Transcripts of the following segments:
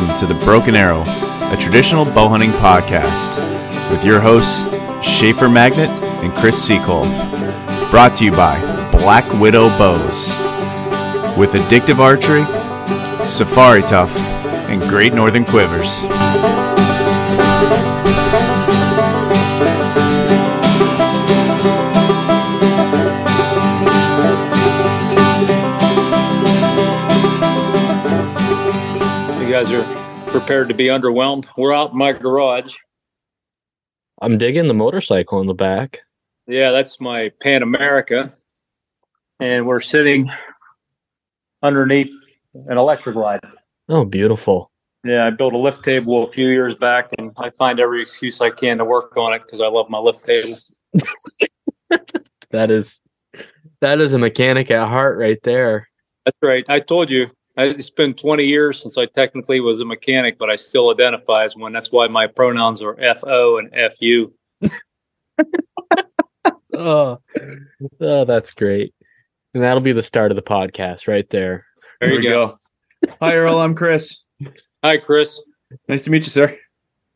welcome to the Broken Arrow, a traditional bow hunting podcast, with your hosts, Schaefer Magnet and Chris Seacole. Brought to you by Black Widow Bows. With addictive archery, Safari Tuff, and great northern quivers. Guys are prepared to be underwhelmed. We're out in my garage. I'm digging the motorcycle in the back. Yeah, that's my Pan America. And we're sitting underneath an electric glide. Oh, beautiful. Yeah, I built a lift table a few years back and I find every excuse I can to work on it because I love my lift table. That is that is a mechanic at heart right there. That's right. I told you. I- It's been 20 years since I technically was a mechanic, but I still identify as one. That's why my pronouns are FO and FU. Oh, oh that's great. And that'll be the start of the podcast right there. There you we go. Hi, Earl. I'm Chris. Hi, Chris. Nice to meet you, sir.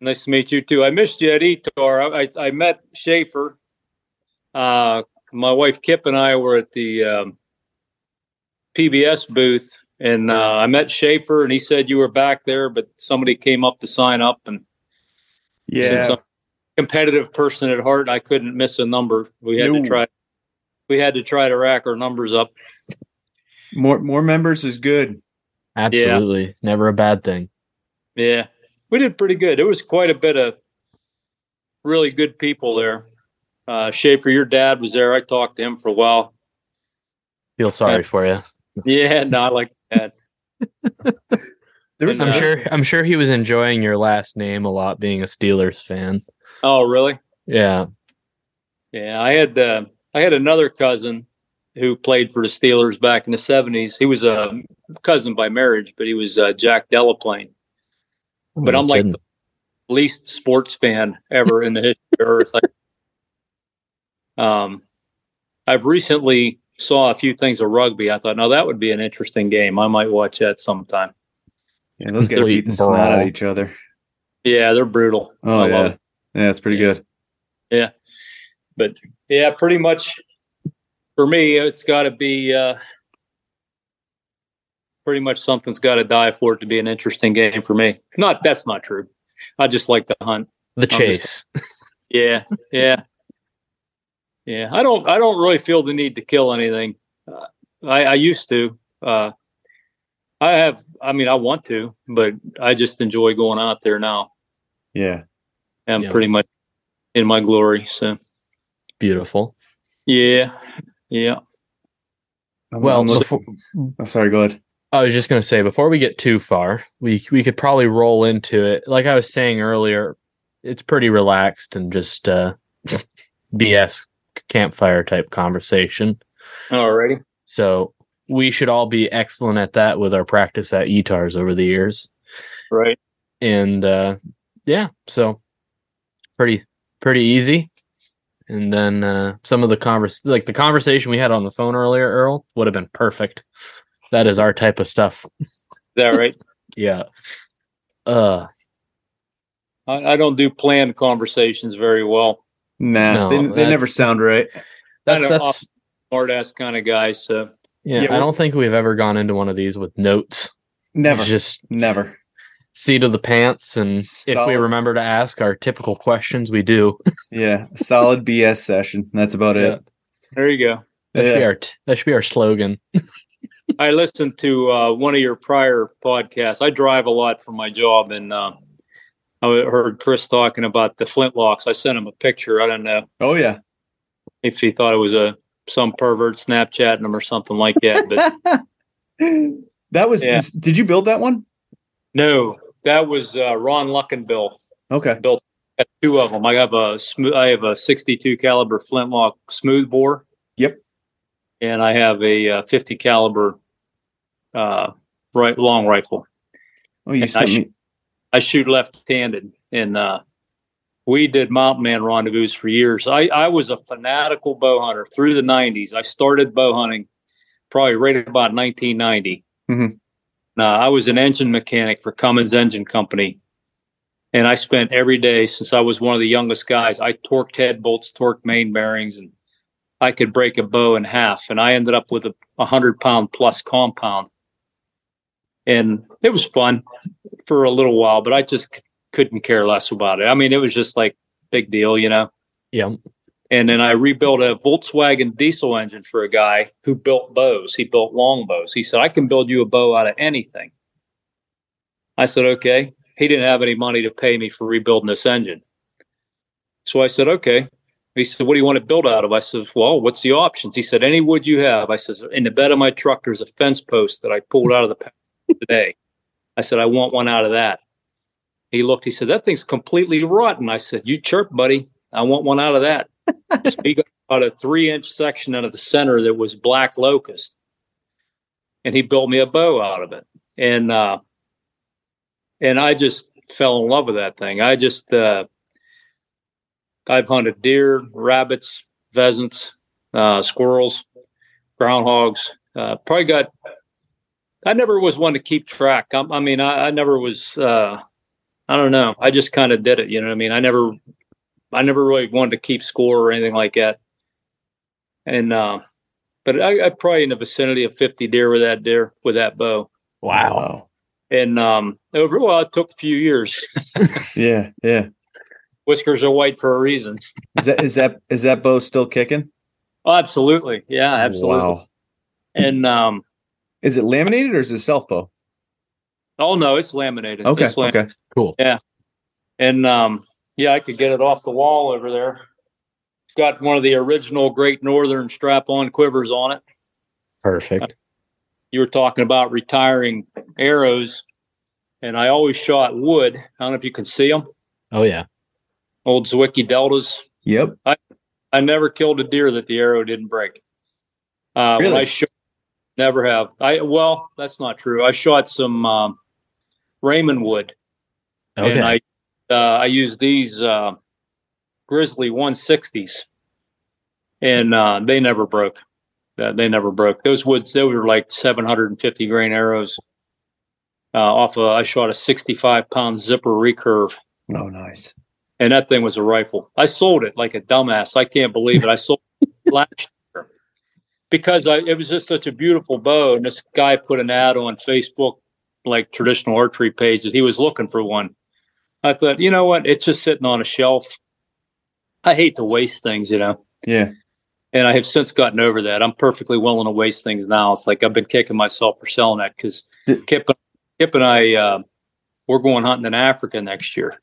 Nice to meet you too. I missed you at ETAR. I, I, I met Schaefer. Uh, my wife Kip and I were at the um, PBS booth, and uh, I met Schaefer, and he said you were back there, but somebody came up to sign up, and since I'm a competitive person at heart, I couldn't miss a number. We had No. to try. We had to try to rack our numbers up. more more members is good. Absolutely. Never a bad thing. Yeah, we did pretty good. It was quite a bit of really good people there. Uh, Schaefer, your dad was there. I talked to him for a while. Feel sorry Yeah. for you. Yeah, no, I like There was I'm uh, sure I'm sure he was enjoying your last name a lot being a Steelers fan. Oh, really? Yeah. Yeah, I had uh, I had another cousin who played for the Steelers back in the '70s. He was a cousin by marriage, but he was uh, Jack Deloplaine. But I'm like the least sports fan ever in the history of Earth. I, um, I've recently saw a few things of rugby. I thought, no, that would be an interesting game. I might watch that sometime. Yeah, those guys Complete beat the snot out of each other. Yeah, they're brutal. Oh I yeah, love it. yeah, it's pretty Yeah. good. Yeah, but yeah, pretty much for me, it's got to be uh, pretty much something's got to die for it to be an interesting game for me. Not that's not true. I just like to hunt. the I'm chase. Yeah, yeah, yeah. I don't. I don't really feel the need to kill anything. Uh, I, I used to. Uh, I have. I mean, I want to, but I just enjoy going out there now. Yeah, I'm Yeah. pretty much in my glory. So Beautiful. yeah, yeah. I'm- Well, I'm before, oh, sorry. Go ahead. I was just going to say before we get too far, we we could probably roll into it. Like I was saying earlier, it's pretty relaxed and just uh BS campfire type conversation. Alrighty. So we should all be excellent at that with our practice at ETARS over the years. Right. And uh yeah, so pretty pretty easy. And then uh some of the convers like the conversation we had on the phone earlier, Earl, would have been perfect. That is our type of stuff. Is that right? Yeah. Uh I, I don't do planned conversations very well. Nah, No, they, they never sound right. that's I that's Smart ass kind of guy. So yeah, Yeah, I don't think we've ever gone into one of these with notes. Never, It's just never. seat of the pants and if we remember to ask our typical questions, we do. Yeah, solid BS session. That's about Yeah. it. there you go. That should be our t- that should be our slogan. I listened to uh, one of your prior podcasts. I drive a lot for my job, and uh, I heard Chris talking about the flintlocks. I sent him a picture. I don't know Oh yeah. if he thought it was a some pervert Snapchatting him or something like that. But that was. Yeah. Did you build that one? no, that was uh, Ron Luckenbill. Okay. built two of them. I have a smooth. I have a 62 caliber flintlock smooth bore. Yep. And I have a uh, 50 caliber uh, right long rifle. Oh, you And sent me. I shoot left-handed, and uh, we did mountain man rendezvous for years. I I was a fanatical bow hunter through the 90s. I started bow hunting probably right about 1990. Mhm. Uh, I was an engine mechanic for Cummins Engine Company. And I spent every day since I was one of the youngest guys. I torqued head bolts, torqued main bearings, and I could break a bow in half. And I ended up with a, a hundred pound plus compound. And it was fun for a little while, but I just couldn't care less about it. I mean, it was just like big deal, you know. Yeah. And then I rebuilt a Volkswagen diesel engine for a guy who built bows. He built long bows. He said, I can build you a bow out of anything. I said, okay. He didn't have any money to pay me for rebuilding this engine. So I said, okay. He said, what do you want to build out of? I said, well, what's the options? He said, any wood you have. I said, in the bed of my truck, there's a fence post that I pulled out of the today. I said, I want one out of that. He looked, he said, that thing's completely rotten. I said, you chirp, buddy. I want one out of that. so he got about a three inch section out of the center that was black locust. And he built me a bow out of it. And, uh, and I just fell in love with that thing. I just, uh, I've hunted deer, rabbits, pheasants, uh, squirrels, groundhogs. Uh, probably got. I never was one to keep track. I, I mean, I, I, never was. Uh, I don't know. I just kind of did it. You know what I mean? I never, I never really wanted to keep score or anything like that. And, uh, but I, I probably in the vicinity of fifty deer with that deer with that bow. Wow. And um, over well, it took a few years. yeah, yeah. Whiskers are white for a reason. is that is that is that bow still kicking? Oh, absolutely. Yeah, absolutely. Wow. And um is it laminated or is it self bow? Oh no, it's laminated. Okay. It's laminated. Okay. Cool. Yeah. And um yeah, I could get it off the wall over there. Got one of the original Great Northern strap on quivers on it. Perfect. You were talking about retiring arrows, and I always shot wood. I don't know if you can see them. Oh yeah. Old Zwickey Deltas. Yep. I never killed a deer that the arrow didn't break. Uh, Really? When I shot, never have. I well, that's not true. I shot some um, Raymond wood, Okay. and I uh, I used these uh, Grizzly 160s, and uh, they never broke. They never broke. Those woods, they were like 750 grain arrows. Uh, off of, I shot a 65 pound zipper recurve, Oh, nice. and that thing was a rifle. I sold it like a dumbass. I can't believe it. I sold it last year because I, it was just such a beautiful bow. And this guy put an ad on Facebook, like traditional archery page, that he was looking for one. I thought, you know what? It's just sitting on a shelf. I hate to waste things, you know. Yeah. And I have since gotten over that. I'm perfectly willing to waste things now. It's like I've been kicking myself for selling that because Kip, Kip and I, uh, we're going hunting in Africa next year.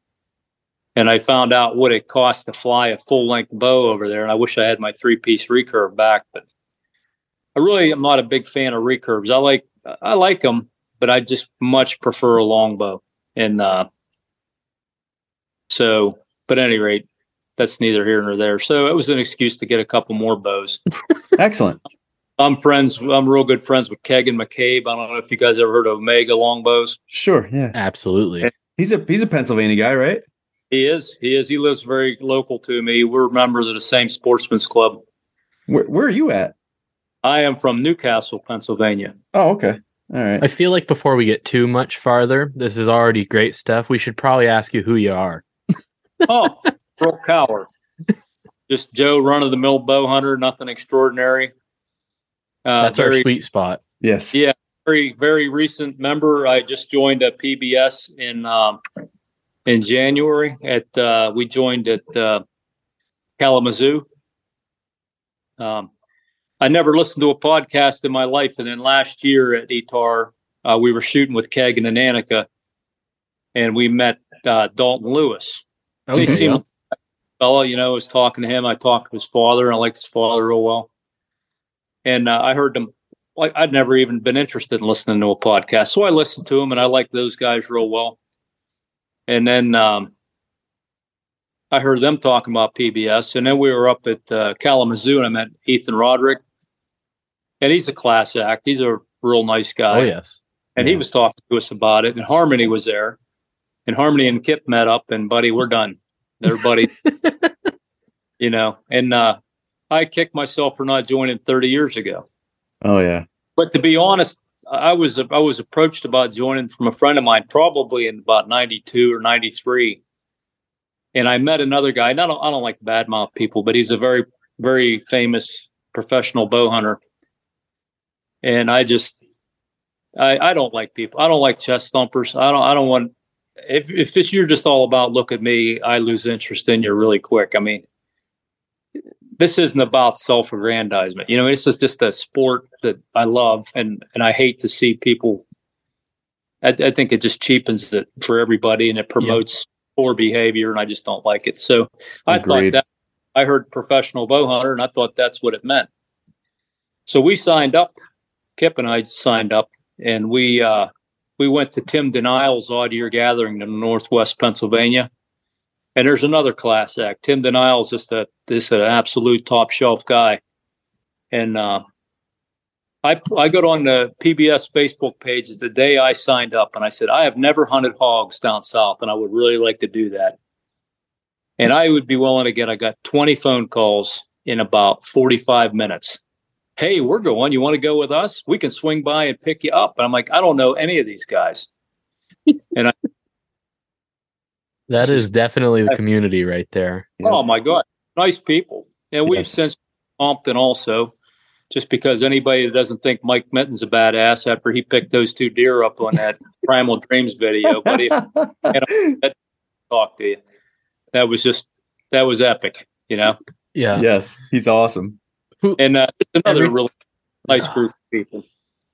And I found out what it costs to fly a full length bow over there. And I wish I had my three piece recurve back, but I really am not a big fan of recurves. I like, I like them, but I just much prefer a longbow. And, uh, so, but at any rate, that's neither here nor there. So it was an excuse to get a couple more bows. Excellent. I'm friends. I'm real good friends with Kegan McCabe. I don't know if you guys ever heard of Omega longbows. Sure. Yeah. Absolutely. He's a he's a Pennsylvania guy, right? He is. He is. He lives very local to me. We're members of the same sportsman's club. Where where are you at? I am from New Castle, Pennsylvania. Oh, okay. All right. I feel like before we get too much farther, this is already great stuff. We should probably ask you who you are. Oh, Earl Cowher. Just Joe, run of the mill bow hunter. Nothing extraordinary. Uh, That's our sweet spot. Yes. Yeah. very very recent member. I just joined a PBS in um, in January. At uh, we joined at uh, Kalamazoo. Um, I never listened to a podcast in my life, and then last year at ETAR, uh, we were shooting with Kagan and Anika, and we met uh, Dalton Lewis. He Okay. seemed like a fella, you know, I was talking to him. I talked to his father, and I liked his father real well. And uh, I heard them like I'd never even been interested in listening to a podcast, so I listened to them, and I liked those guys real well. And then um, I heard them talking about PBS, and then we were up at uh, Kalamazoo, and I met Ethan Roderick, and he's a class act. He's a real nice guy Oh yes. and he was talking to us about it. And Harmony was there, and Harmony and Kip met up, and buddy, we're done. They're buddy, you know. And uh, I kicked myself for not joining 30 years ago. Oh yeah. But to be honest, I was I was approached about joining from a friend of mine, probably in about '92 or '93, and I met another guy. And I don't I don't like badmouth people, but he's a very very famous professional bow hunter, and I just I I don't like people. I don't like chest thumpers. I don't I don't want if if it's you're just all about look at me, I lose interest in you really quick. I mean, this isn't about self-aggrandizement. You know, this is just a sport that I love, and and I hate to see people. I, I think it just cheapens it for everybody, and it promotes poor behavior, and I just don't like it. So I thought that I heard professional bow hunter, and I thought that's what it meant. So we signed up. Kip and I signed up, and we uh, we went to Tim Denial's odd year gathering in Northwest Pennsylvania. And there's another class act. Tim Denial's just a this an absolute top shelf guy. And uh, I I got on the PBS Facebook page the day I signed up, and I said I have never hunted hogs down south, and I would really like to do that. And I would be willing to get. I got 20 phone calls in about 45 minutes. Hey, we're going. You want to go with us? We can swing by and pick you up. And I'm like, I don't know any of these guys. and I, That It's is just- definitely the community right there. Oh, yeah. oh my god, nice people. And we've Yes. since Compton also, just because anybody that doesn't think Mike Mitten's a badass after he picked those two deer up on that Primal Dreams video, but he talked to you. That was just that was epic, you know. Yeah. yes, he's awesome. And uh, another Every- really nice group of people.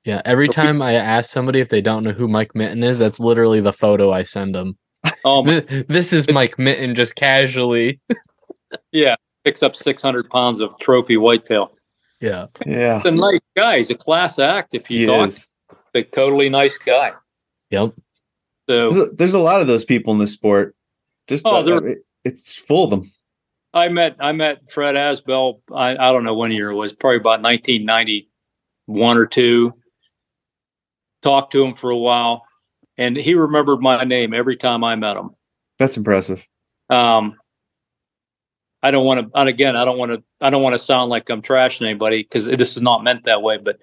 Yeah. Every time I ask somebody if they don't know who Mike Mitten is, that's literally the photo I send them. Um, This is Mike Mitten just casually. yeah, picks up six hundred pounds of trophy whitetail. Yeah. Yeah, He's a nice guy. He's a class act. If you he talk, is. a totally nice guy. Yep. So There's a, there's a lot of those people in this sport. Just Oh, uh, it's full of them. I met I met Fred Asbell. I, I don't know when year it was, probably about 1991 or two. Talked to him for a while, and he remembered my name every time I met him. That's impressive. Um, I don't want to, and again, I don't want to, I don't want to sound like I'm trashing anybody because this is not meant that way. But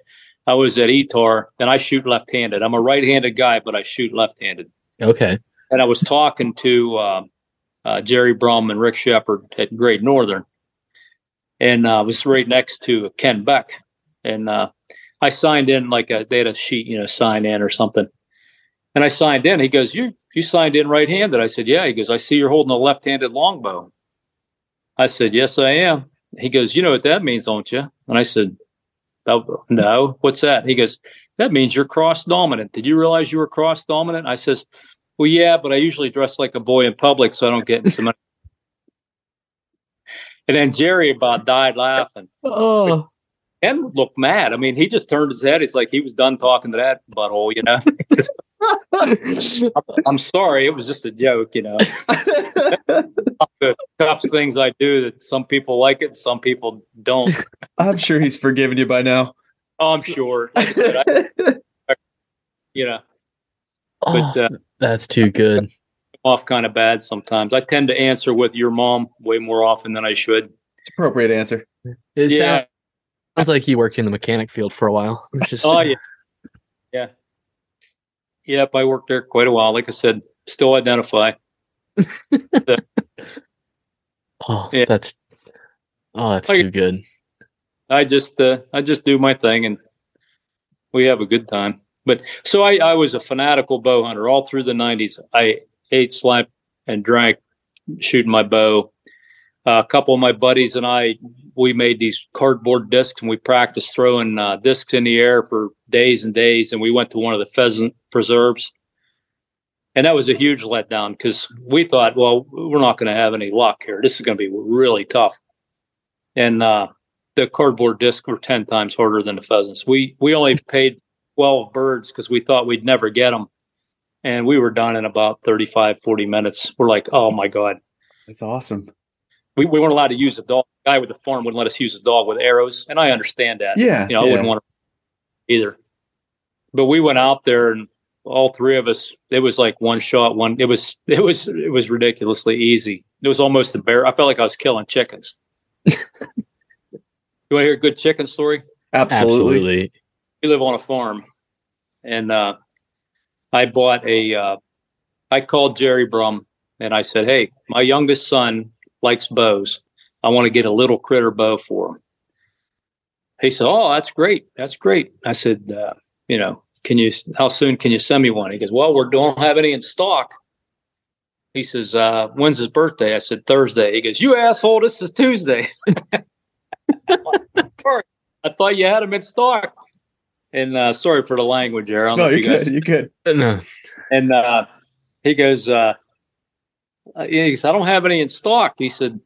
I was at ETAR and I shoot left-handed. I'm a right-handed guy, but I shoot left-handed. Okay. and I was talking to uh, uh, Jerry Brumm and Rick Shepard at Great Northern, and uh, was right next to Ken Beck, and uh, I signed in like had a sheet, you know, sign in or something, and I signed in. He goes, "You you signed in right-handed?" I said, "Yeah." He goes, "I see you're holding a left-handed longbow." I said, "Yes, I am." He goes, "You know what that means, don't you?" And I said, "Oh, "No, what's that?" He goes, "That means you're cross dominant. Did you realize you were cross dominant?" I says, well, yeah, but I usually dress like a boy in public, so I don't get in so much. and then Jerry about died laughing. Oh. Ken looked mad. I mean, he just turned his head. He's like, he was done talking to that butthole, you know. I'm sorry, it was just a joke, you know. The tough things I do that some people like it, some people don't. I'm sure he's forgiven you by now. Oh, I'm sure. Like I said, I- you know, but uh, That's too good. off kind of bad sometimes. I tend to answer with your mom way more often than I should. It's appropriate answer. It Yeah. sounds, sounds like you worked in the mechanic field for a while. Which is, Oh yeah, yeah, yep. I worked there quite a while. Like I said, still identify. oh, Yeah. that's oh, that's Like- too good. I just, uh, I just do my thing, and we have a good time. But so I, I was a fanatical bow hunter all through the '90s. I ate, slept, and drank shooting my bow. Uh, a couple of my buddies and I, we made these cardboard discs, and we practiced throwing uh, discs in the air for days and days. And we went to one of the pheasant preserves, and that was a huge letdown because we thought, well, we're not going to have any luck here. This is going to be really tough. And uh, the cardboard discs were ten times harder than the pheasants. We we only paid twelve birds because we thought we'd never get them, and we were done in about 35, 40 minutes. We're like, oh my god, That's awesome. we, we weren't allowed to use a dog. The guy with the farm wouldn't let us use a dog with arrows, and I understand that. Yeah. You know, I wouldn't want to either. But we went out there, and all three of us. It was like one shot, one. It was it was it was ridiculously easy. It was almost a bear. I felt like I was killing chickens. you want to hear a good chicken story? Absolutely. Absolutely. We live on a farm, and uh, I bought a. Uh, I called Jerry Brumm and I said, "Hey, my youngest son likes bows. I want to get a little critter bow for him." He said, "Oh, that's great. That's great." I said, uh, "You know, can you? How soon can you send me one?" He goes, "Well, we don't have any in stock." He says, uh, "When's his birthday?" I said, "Thursday." He goes, "You asshole! This is Tuesday." I thought you had them in stock. And uh, sorry for the language, there. no, you're you good. You're good. No. And uh, he goes, uh, uh he said, I don't have any in stock. He said,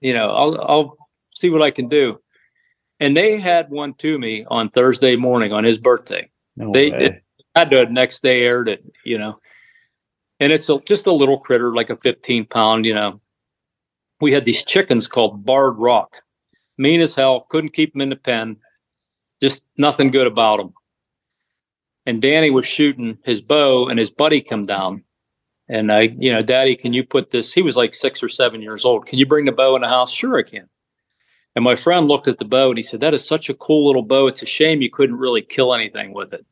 you know, I'll, I'll see what I can do. And they had one to me on Thursday morning on his birthday. No they way. had to next day aired it, you know. And it's a, just a little critter, like a 15 pound, you know. We had these chickens called Barred Rock, mean as hell, couldn't keep them in the pen, just nothing good about them. And Danny was shooting his bow, and his buddy come down and I, you know, Daddy, can you put this? He was like six or seven years old. Can you bring the bow in the house? Sure, I can. And my friend looked at the bow and he said, That is such a cool little bow. It's a shame you couldn't really kill anything with it.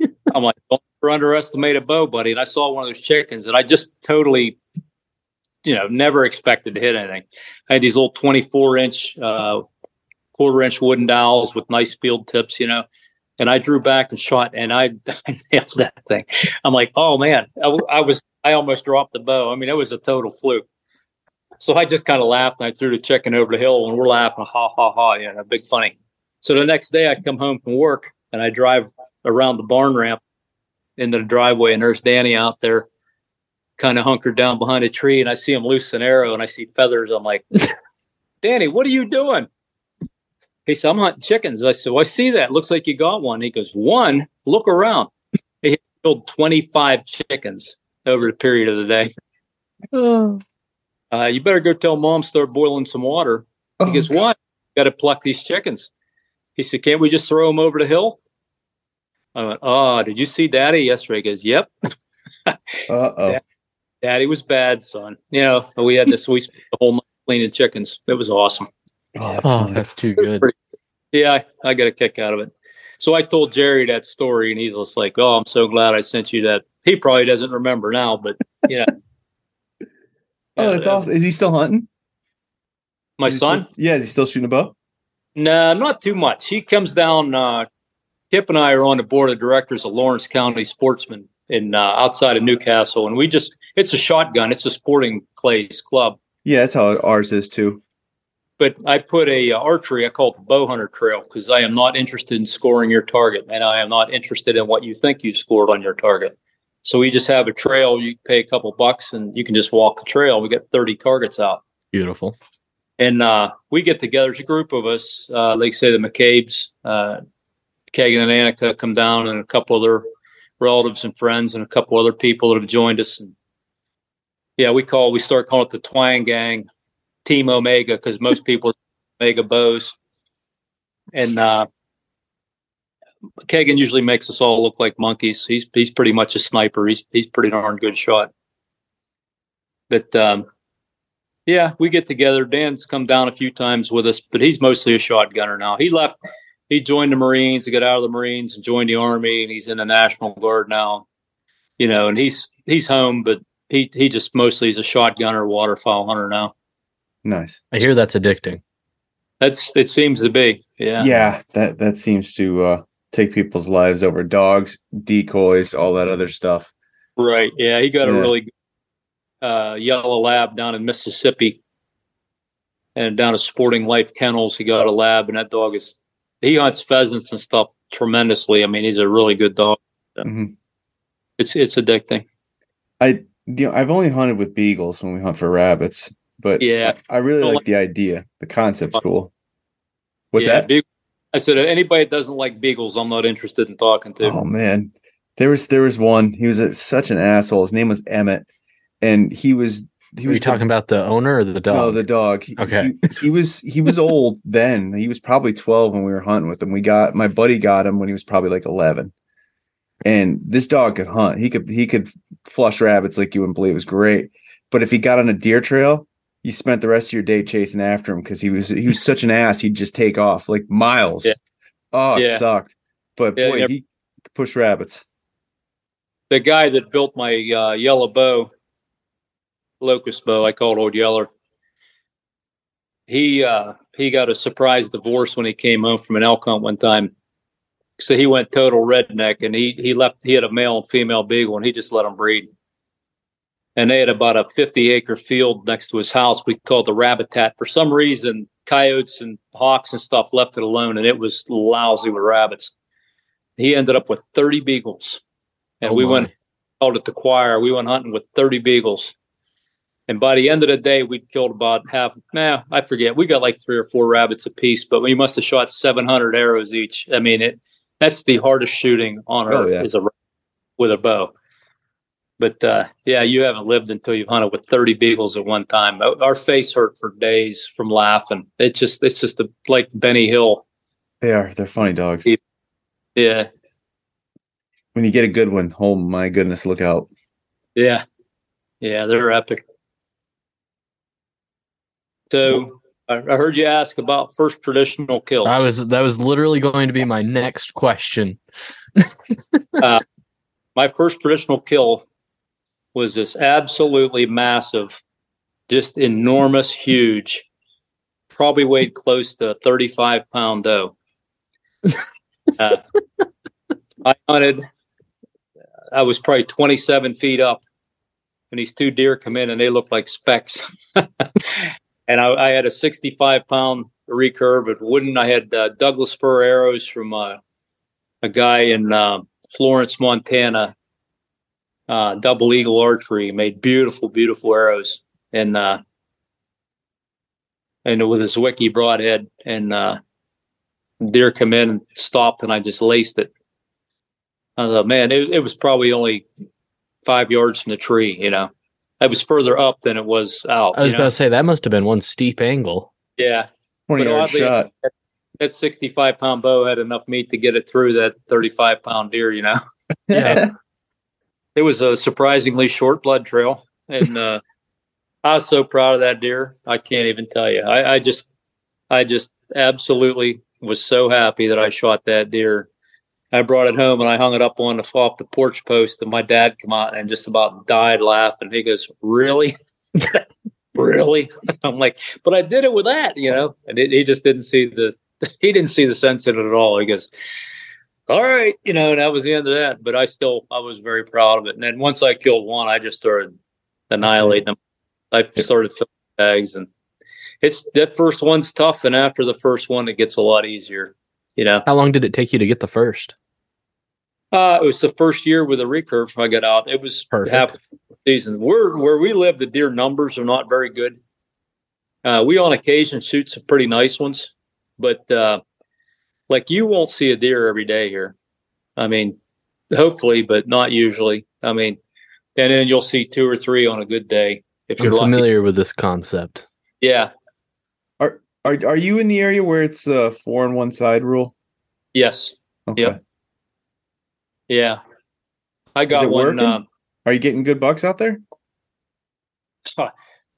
I'm like, Don't underestimate a bow, buddy. And I saw one of those chickens and I just totally, you know, never expected to hit anything. I had these little 24 inch, uh, quarter inch wooden dowels with nice field tips, you know and I drew back and shot, and I, I nailed that thing. I'm like, oh man, I, I, was, I almost dropped the bow. I mean, it was a total fluke. So I just kind of laughed and I threw the chicken over the hill, and we're laughing, ha ha ha, you know, big funny. So the next day I come home from work and I drive around the barn ramp into the driveway, and there's Danny out there, kind of hunkered down behind a tree, and I see him loose an arrow, and I see feathers. I'm like, Danny, what are you doing? He said, I'm hunting chickens. I said, Well, I see that. Looks like you got one. He goes, One? Look around. He killed 25 chickens over the period of the day. Oh. Uh, you better go tell mom start boiling some water. He oh, goes, God. What? Got to pluck these chickens. He said, Can't we just throw them over the hill? I went, Oh, did you see daddy yesterday? He goes, Yep. uh oh. Daddy was bad, son. You know, we had this, we spent the whole night cleaning chickens. It was awesome. Oh, that's, oh, that's too good. Yeah, I, I got a kick out of it. So I told Jerry that story, and he's just like, "Oh, I'm so glad I sent you that." He probably doesn't remember now, but yeah. oh, that's uh, awesome. Is he still hunting? My son? Still, yeah, is he still shooting a bow? No, nah, not too much. He comes down. Uh, Kip and I are on the board of directors of Lawrence County Sportsman in uh, outside of New Castle, and we just—it's a shotgun. It's a sporting clays club. Yeah, that's how ours is too but I put a uh, archery. I call it the bow hunter trail because I am not interested in scoring your target, and I am not interested in what you think you scored on your target. So we just have a trail. You pay a couple bucks, and you can just walk the trail. We get thirty targets out. Beautiful. And uh, we get together as a group of us. Uh, like say the McCabe's, uh, Kagan and Annika come down, and a couple other relatives and friends, and a couple other people that have joined us. And yeah, we call we start calling it the Twang Gang Team Omega because most people Omega bows, and uh, Kagan usually makes us all look like monkeys. He's he's pretty much a sniper. He's he's pretty darn good shot. But um, yeah, we get together. Dan's come down a few times with us, but he's mostly a shotgunner now. He left. He joined the Marines. He got out of the Marines and joined the Army, and he's in the National Guard now. You know, and he's he's home, but he he just mostly is a shotgunner, waterfowl hunter now. Nice. I hear that's addicting. That's it seems to be. Yeah. Yeah, that that seems to uh take people's lives over dogs, decoys, all that other stuff. Right. Yeah, he got yeah. a really uh yellow lab down in Mississippi. And down at Sporting Life Kennels, he got a lab and that dog is he hunts pheasants and stuff tremendously. I mean, he's a really good dog. Mm-hmm. It's it's addicting. I you know, I've only hunted with beagles when we hunt for rabbits. But yeah, I, I really like, like, the idea. The concept's cool. What's yeah, that? Be- I said anybody that doesn't like beagles, I'm not interested in talking to. Oh man, there was there was one. He was a, such an asshole. His name was Emmett, and he was. He was you talking about the owner or the dog? No, the dog. Okay. He, he was he was old then. He was probably 12 when we were hunting with him. We got my buddy got him when he was probably like 11. And this dog could hunt. He could he could flush rabbits like you wouldn't believe. It was great. But if he got on a deer trail, you spent the rest of your day chasing after him because he was he was such an ass. He'd just take off like miles. Yeah. Oh, it yeah. sucked. But yeah, boy, he pushed rabbits. The guy that built my uh, yellow bow, locust bow, I called Old Yeller. He uh, he got a surprise divorce when he came home from an elk hunt one time. So he went total redneck, and he he left. He had a male and female beagle, and he just let them breed. And they had about a 50 acre field next to his house. We called the Rabbitat. For some reason, coyotes and hawks and stuff left it alone, and it was lousy with rabbits. He ended up with 30 beagles, and Oh we went called it the choir. We went hunting with 30 beagles. And by the end of the day, we'd killed about half. Nah, I forget. We got like three or four rabbits apiece, but we must have shot 700 arrows each. I mean, it that's the hardest shooting on Oh, earth yeah. is a with a bow. But uh, yeah, you haven't lived until you've hunted with 30 beagles at one time. Our- Our face hurt for days from laughing. It's just it's just a, like Benny Hill. They are. They're funny dogs. Yeah. Yeah, When you get a good one, oh my goodness, look out. yeah, yeah. They're epic. So I, I heard you ask about first traditional kills. I was that was literally going to be my next question. my first traditional kill was this absolutely massive, just enormous, huge, probably weighed close to 35 pound doe. Uh, I hunted, I was probably 27 feet up, and these two deer come in and they look like specks. and I, I had a 65 pound recurve at wooden. I had uh, Douglas fir arrows from uh, a guy in um Florence, Montana, uh, double eagle archery, made beautiful, beautiful arrows, and uh, and with his wiki broadhead, and uh, deer come in and stopped, and I just laced it. I thought, man, it, it was probably only five yards from the tree. You know, it was further up than it was out. I was you about know? to say that must have been one steep angle. yeah, 20 But yard oddly- shot. that 65 pound bow had enough meat to get it through that 35 pound deer. You know. Yeah. it was a surprisingly short blood trail and uh i was so proud of that deer i can't even tell you. I, I just i just absolutely was so happy that i shot that deer. I brought it home and i hung it up on the off the porch post and my dad come out and just about died laughing. He goes really? Really? I'm like but i did it with that you know? And it, he just didn't see the he didn't see the sense in it at all. He goes all right, you know, that was the end of that. But I still, I was very proud of it. And then once I killed one, I just started annihilating them. I started filling tags, and it's that first one's tough. And after the first one, it gets a lot easier. You know, How long did it take you to get the first? uh, it was the first year with a recurve I got out. It was Perfect. half the season. Where where we live, the deer numbers are not very good. Uh, we on occasion shoot some pretty nice ones, but uh, like you won't see a deer every day here. I mean, hopefully, but not usually. I mean, and then you'll see two or three on a good day if I'm you're lucky. familiar with this concept. Yeah. Are are are you in the area where it's a four on one side rule? Yes. Okay. Yep. Yeah. I Is got it one. working? Um, Are you getting good bucks out there?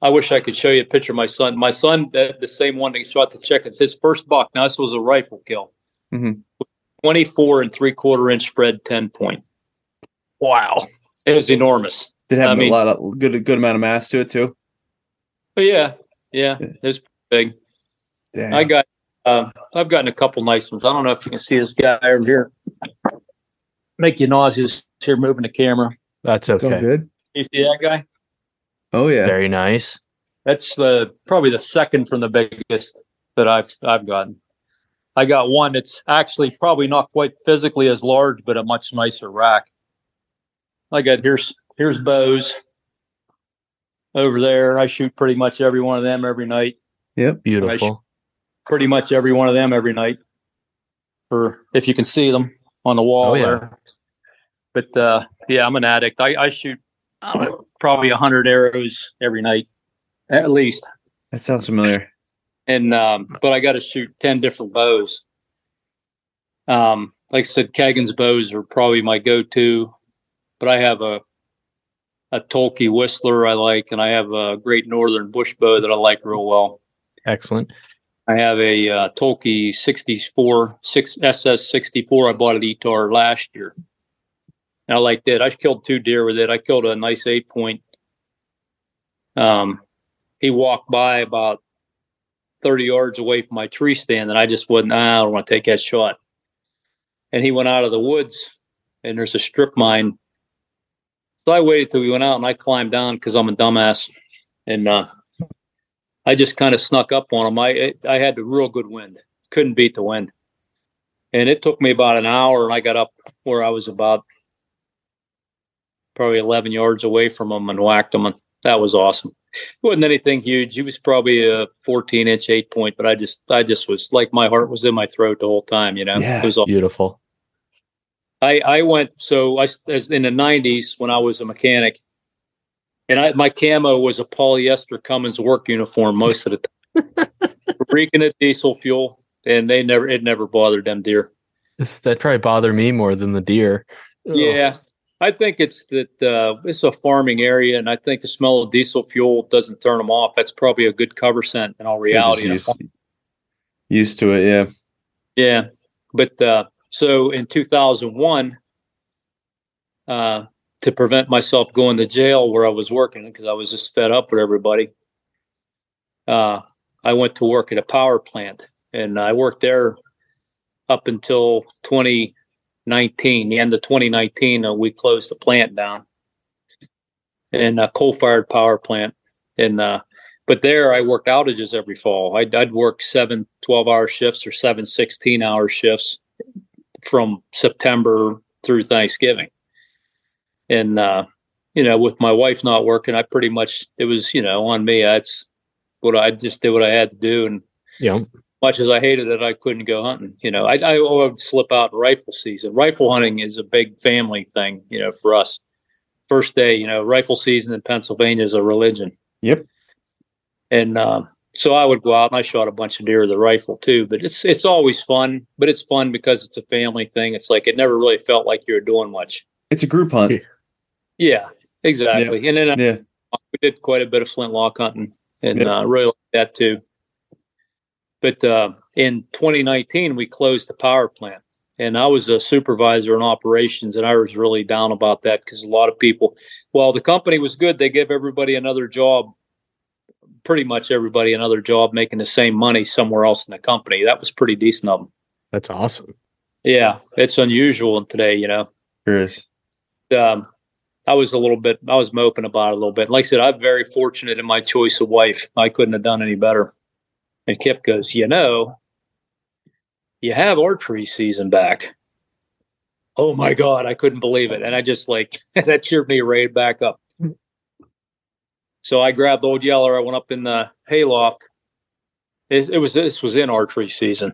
I wish I could show you a picture of my son. My son, the, the same one that shot the chickens, his first buck. Now this was a rifle kill. Mhm. Twenty-four and three-quarter inch spread, ten point. Wow, it was enormous. Did have I a mean- lot of good a good amount of mass to it too. But yeah, yeah, it was big. Damn. I got, uh, I've gotten a couple nice ones. I don't know if you can see this guy over here. Make you nauseous here moving the camera. That's It's all okay. good. You see that guy? Oh yeah. Very nice. That's the probably the second from the biggest that I've I've gotten. I got one that's actually probably not quite physically as large, but a much nicer rack. I got here's here's bows over there. I shoot pretty much every one of them every night. Yep, beautiful. Pretty much every one of them every night. For if you can see them on the wall Oh, yeah. there. But uh, yeah, I'm an addict. I, I shoot I don't know, probably a hundred arrows every night, at least. That sounds familiar. And um, but I got to shoot ten different bows. Um, like I said, Kagan's bows are probably my go-to, but I have a a Toelke Whistler I like, and I have a Great Northern Bush bow that I like real well. Excellent. I have a uh, Toelke 64 six SS 64. I bought at Etar last year. And I liked it. I killed two deer with it. I killed a nice eight point. Um, he walked by about 30 yards away from my tree stand, and I just wouldn't. I don't want to take that shot. And he went out of the woods, and there's a strip mine. So I waited till we went out, and I climbed down because I'm a dumbass, and uh, I just kind of snuck up on him. I I had the real good wind, couldn't beat the wind, and it took me about an hour, and I got up where I was about probably 11 yards away from him and whacked him, and that was awesome. It wasn't anything huge. He was probably a 14 inch eight point, but I just I just was like my heart was in my throat the whole time. You know, Yeah. it was all, Beautiful. I I went so I as in the 90s when I was a mechanic, and I my camo was a polyester Cummins work uniform most of the time, reeking of diesel fuel, and they never it never bothered them deer. That probably bothered me more than the deer. Yeah, I think it's that uh, it's a farming area, and I think the smell of diesel fuel doesn't turn them off. That's probably a good cover scent in all reality. used, used to it. Yeah. Yeah, but uh, so in 2001, uh, to prevent myself going to jail where I was working because I was just fed up with everybody, uh, I went to work at a power plant, and I worked there up until 2019. The end of 2019, uh, we closed the plant down, and a coal-fired power plant, and uh, but there I worked outages every fall. I'd, I'd work seven 12 hour shifts or seven 16 hour shifts from September through Thanksgiving. And, uh, you know, with my wife not working, I pretty much, it was, you know, on me. That's what I just did what I had to do. And Yeah. Much as I hated it, I couldn't go hunting. You know, I, I would slip out in rifle season. Rifle hunting is a big family thing, you know, for us. First day, you know, rifle season in Pennsylvania is a religion. Yep. And um, so I would go out and I shot a bunch of deer with a rifle too. But it's it's always fun. But it's fun because it's a family thing. It's like it never really felt like you were doing much. It's a group hunt. Yeah, exactly. And then uh, Yeah. we did quite a bit of flintlock hunting and Yep. uh, really like that too. But uh, in 2019, we closed the power plant, and I was a supervisor in operations, and I was really down about that because a lot of people, well, the company was good; they gave everybody another job, pretty much everybody another job, making the same money somewhere else in the company. That was pretty decent of them. That's awesome. Yeah, it's unusual in today, you know There is. um, I was a little bit, I was moping about it a little bit. Like I said, I'm very fortunate in my choice of wife. I couldn't have done any better. And Kip goes, you know, you have archery season back. Oh my God, I couldn't believe it. And I just like, that cheered me right back up. So I grabbed Old Yeller. I went up in the hayloft. It, it was, this was in archery season.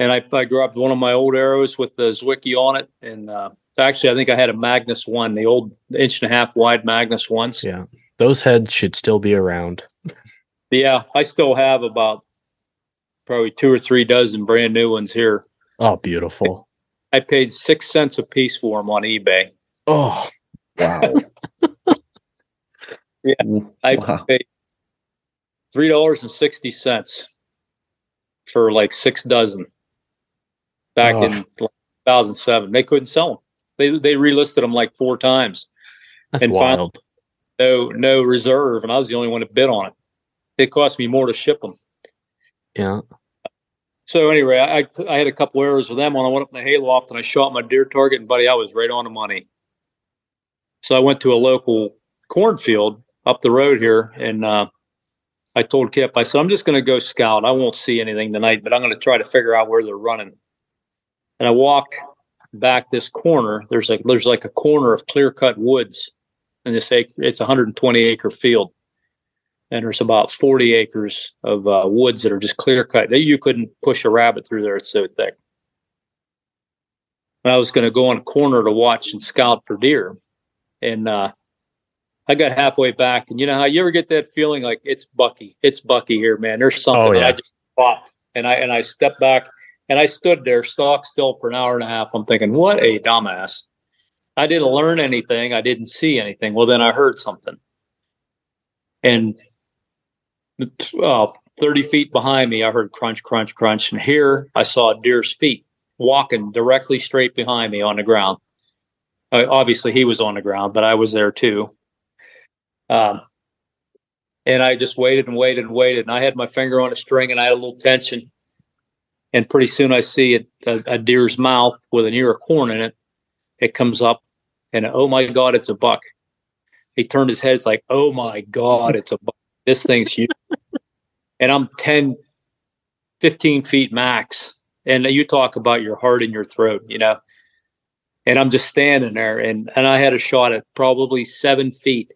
And I, I grabbed one of my old arrows with the Zwickey on it and, uh, Actually, I think I had a Magnus one, the old inch and a half wide Magnus ones. Yeah. Those heads should still be around. Yeah, I still have about probably two or three dozen brand new ones here. Oh, beautiful. I paid six cents a piece for them on eBay. Oh, Wow. Yeah. I Wow. paid three dollars and sixty cents for like six dozen back in Ugh. 2007. They couldn't sell them. They they relisted them like four times. that's And finally- wild. No no reserve, and I was the only one that bid on it. It cost me more to ship them. Yeah. So anyway, I, I had a couple errors with them when I went up in the hayloft and I shot my deer target, and buddy, I was right on the money. So I went to a local cornfield up the road here, and uh, I told Kip, I said, I'm just going to go scout. I won't see anything tonight, but I'm going to try to figure out where they're running. And I walked back this corner. There's like there's like a corner of clear cut woods and this acre. It's a 120 acre field and there's about 40 acres of uh, woods that are just clear cut. That You couldn't push a rabbit through there; it's so thick. And I was going to go on a corner to watch and scout for deer, and uh, I got halfway back, and you know how you ever get that feeling like it's Bucky, it's Bucky here, man. There's something. Oh, yeah. I just fought, and I and I stepped back, and I stood there stock still for an hour and a half. I'm thinking, what a dumbass. I didn't learn anything. I didn't see anything. Well, then I heard something. And uh, 30 feet behind me, I heard crunch, crunch, crunch. And here I saw a deer's feet walking directly straight behind me on the ground. Uh, obviously, he was on the ground, but I was there too. Um, and I just waited and waited and waited. And I had my finger on a string and I had a little tension. And pretty soon I see it, a, a deer's mouth with an ear of corn in it. It comes up and oh my God, it's a buck. He turned his head. It's like, oh my God, it's a buck. This thing's huge. and I'm 10, 15 feet max. And you talk about your heart in your throat, you know. And I'm just standing there. And, and I had a shot at probably seven feet.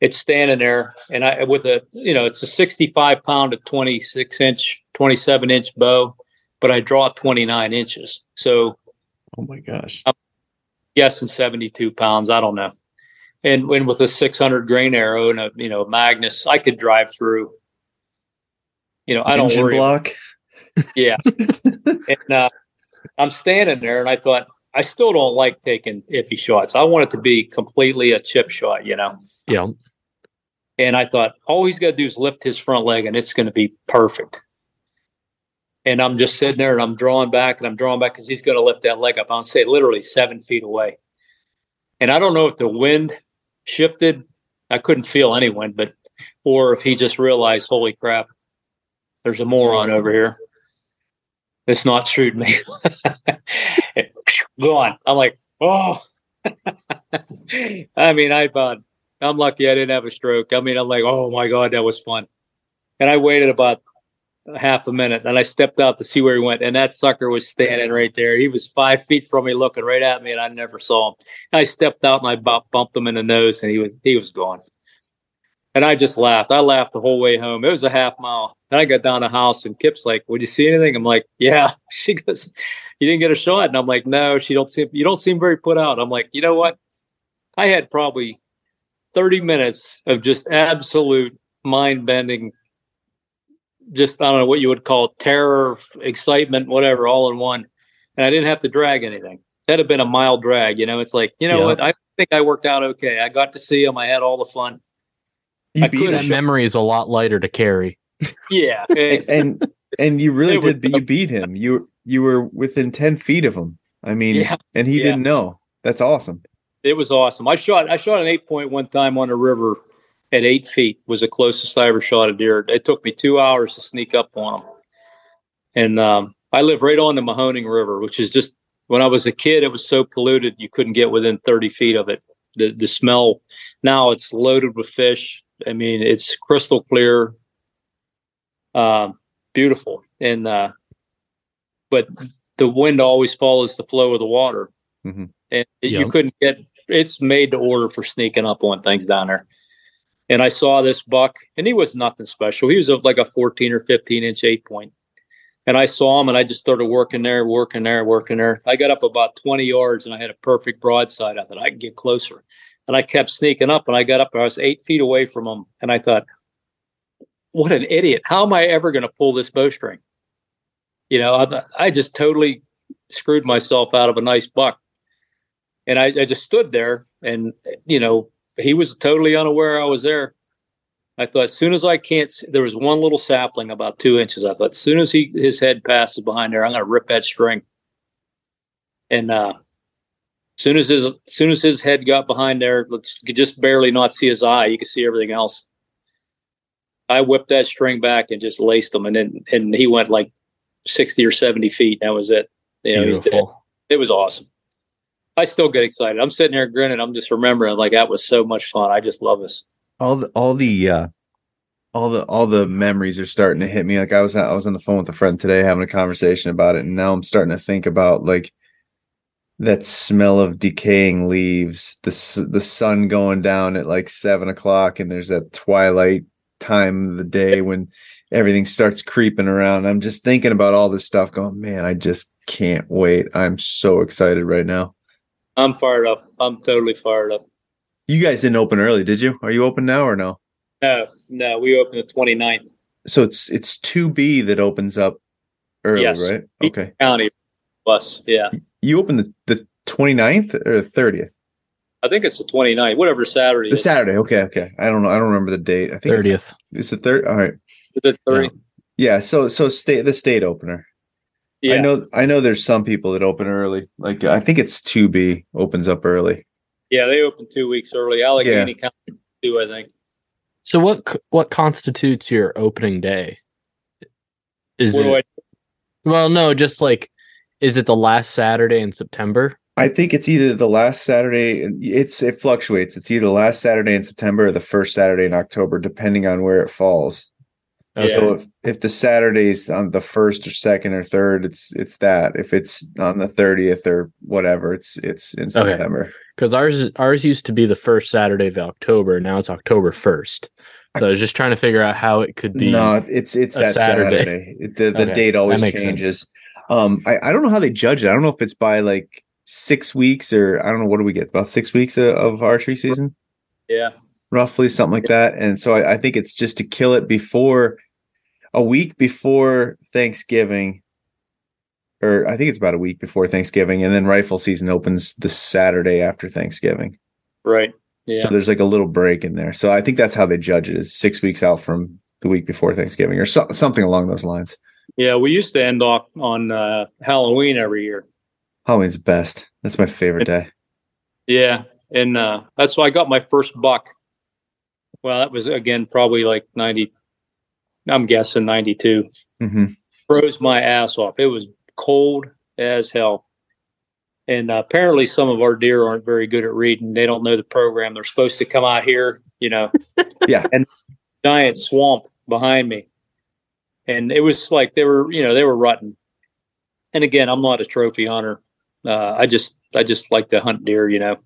It's standing there. And I with a you know it's a 65 pound to 26 inch 27 inch bow but I draw 29 inches. So oh my gosh. I'm guessing 72 pounds. I don't know and when with a 600 grain arrow and a you know Magnus I could drive through you know I don't Engine worry block yeah and uh, I'm standing there and I thought I still don't like taking iffy shots I want it to be completely a chip shot you know Yeah. And I thought, all he's got to do is lift his front leg and it's going to be perfect. And I'm just sitting there and I'm drawing back and I'm drawing back because he's going to lift that leg up. I'll say literally seven feet away. And I don't know if the wind shifted. I couldn't feel any wind, but, or if he just realized, holy crap, there's a moron over here. It's not shooting me. Gone. I'm like, oh. I mean, I uh, I'm lucky I didn't have a stroke. I mean, I'm like, oh my god, that was fun. And I waited about half a minute, and I stepped out to see where he went, and that sucker was standing right there. He was five feet from me, looking right at me, and I never saw him. And I stepped out and I bump, bumped him in the nose, and he was he was gone. And I just laughed. I laughed the whole way home. It was a half mile. And I got down the house, and Kip's like, "Would you see anything?" I'm like, "Yeah." She goes, "You didn't get a shot?" And I'm like, "No." She don't seem you don't seem very put out. I'm like, you know what? I had probably 30 minutes of just absolute mind bending, just, I don't know what you would call terror, excitement, whatever, all in one. And I didn't have to drag anything. That'd have been a mild drag. You know, it's like, you know Yeah. what? I think I worked out okay. I got to see him. I had all the fun. you I beat could've That him. memory is a lot lighter to carry. Yeah. and, and and you really did but you beat him you you were within 10 feet of him i mean Yeah. and he Yeah. didn't know that's awesome it was awesome. I shot I shot an eight point one time on a river at eight feet was the closest I ever shot a deer. It took me two hours to sneak up on them. And um, I live right on the Mahoning River, which is just when I was a kid, it was so polluted you couldn't get within thirty feet of it. The the smell now it's loaded with fish. I mean, it's crystal clear, um, beautiful, and uh, but the wind always follows the flow of the water, Mhm. and it- you couldn't get. It's made to order for sneaking up on things down there. And I saw this buck, and he was nothing special. He was a, like a 14 or 15 inch eight point. And I saw him, and I just started working there, working there, working there. I got up about 20 yards, and I had a perfect broadside. I thought I can get closer, and I kept sneaking up. And I got up, and I was eight feet away from him, and I thought, "What an idiot! How am I ever going to pull this bowstring?" You know, I, I just totally screwed myself out of a nice buck. And I, I just stood there, and you know, he was totally unaware I was there. I thought, as soon as I can't, see, there was one little sapling about two inches. I thought, as soon as he his head passes behind there, I'm going to rip that string. And uh, as soon as his, as soon as his head got behind there, could just barely not see his eye. You could see everything else. I whipped that string back and just laced him, and then and he went like sixty or seventy feet. And that was it. You know, Beautiful. it was awesome. I still get excited. I'm sitting here grinning. I'm just remembering like that was so much fun. I just love this. all the all the uh all the all the memories are starting to hit me like i was i was on the phone with a friend today having a conversation about it and now i'm starting to think about like that smell of decaying leaves the the sun going down at like seven o'clock and there's that twilight time of the day when everything starts creeping around i'm just thinking about all this stuff going man i just can't wait i'm so excited right now I'm fired up. I'm totally fired up. you guys didn't open early did you are you open now or no No, no, we open the 29th so it's it's 2b that opens up early Yes. right okay county bus. Yeah. you open the the 29th or the 30th I think it's the 29th, whatever Saturday. the is. saturday okay okay i don't know i don't remember the date i think Thirtieth. it's the third all right Is it three? Yeah, so so state the state opener. Yeah. I know I know there's some people that open early. Like I think it's 2B opens up early. Yeah, they open two weeks early. Allegheny County two, I think. So what what constitutes your opening day? Is What it do I well? No, just like is it the last Saturday in September? I think it's either the last Saturday it's it fluctuates. It's either the last Saturday in September or the first Saturday in October depending on where it falls. Yeah. So if, if the Saturday's on the first or second or third, it's it's that. If it's on the 30th or whatever, it's it's in Okay. September. Because ours ours used to be the first Saturday of October. Now it's October first. So I was just trying to figure out how it could be. No, it's it's a that Saturday. Saturday. It- the the Okay, date always that makes sense. changes. Um, I, I don't know how they judge it. I don't know if it's by like six weeks or I don't know what do we get about six weeks of, of archery season, Yeah. roughly something like that. And so I, I think it's just to kill it before a week before Thanksgiving, or I think it's about a week before Thanksgiving, and then rifle season opens the Saturday after Thanksgiving. Right. Yeah. So there's like a little break in there. So I think that's how they judge it is six weeks out from the week before Thanksgiving or so, something along those lines. yeah. We used to end off on uh, Halloween every year. Halloween's best. That's my favorite day. Yeah. And uh, that's why I got my first buck. Well, that was again probably like 90, I'm guessing 92. hmm Froze my ass off. It was cold as hell. And uh, apparently, some of our deer aren't very good at reading. They don't know the program. They're supposed to come out here, you know. Yeah. And giant swamp behind me, and it was like they were, you know, they were rutting. And again, I'm not a trophy hunter. Uh, I just, I just like to hunt deer, you know.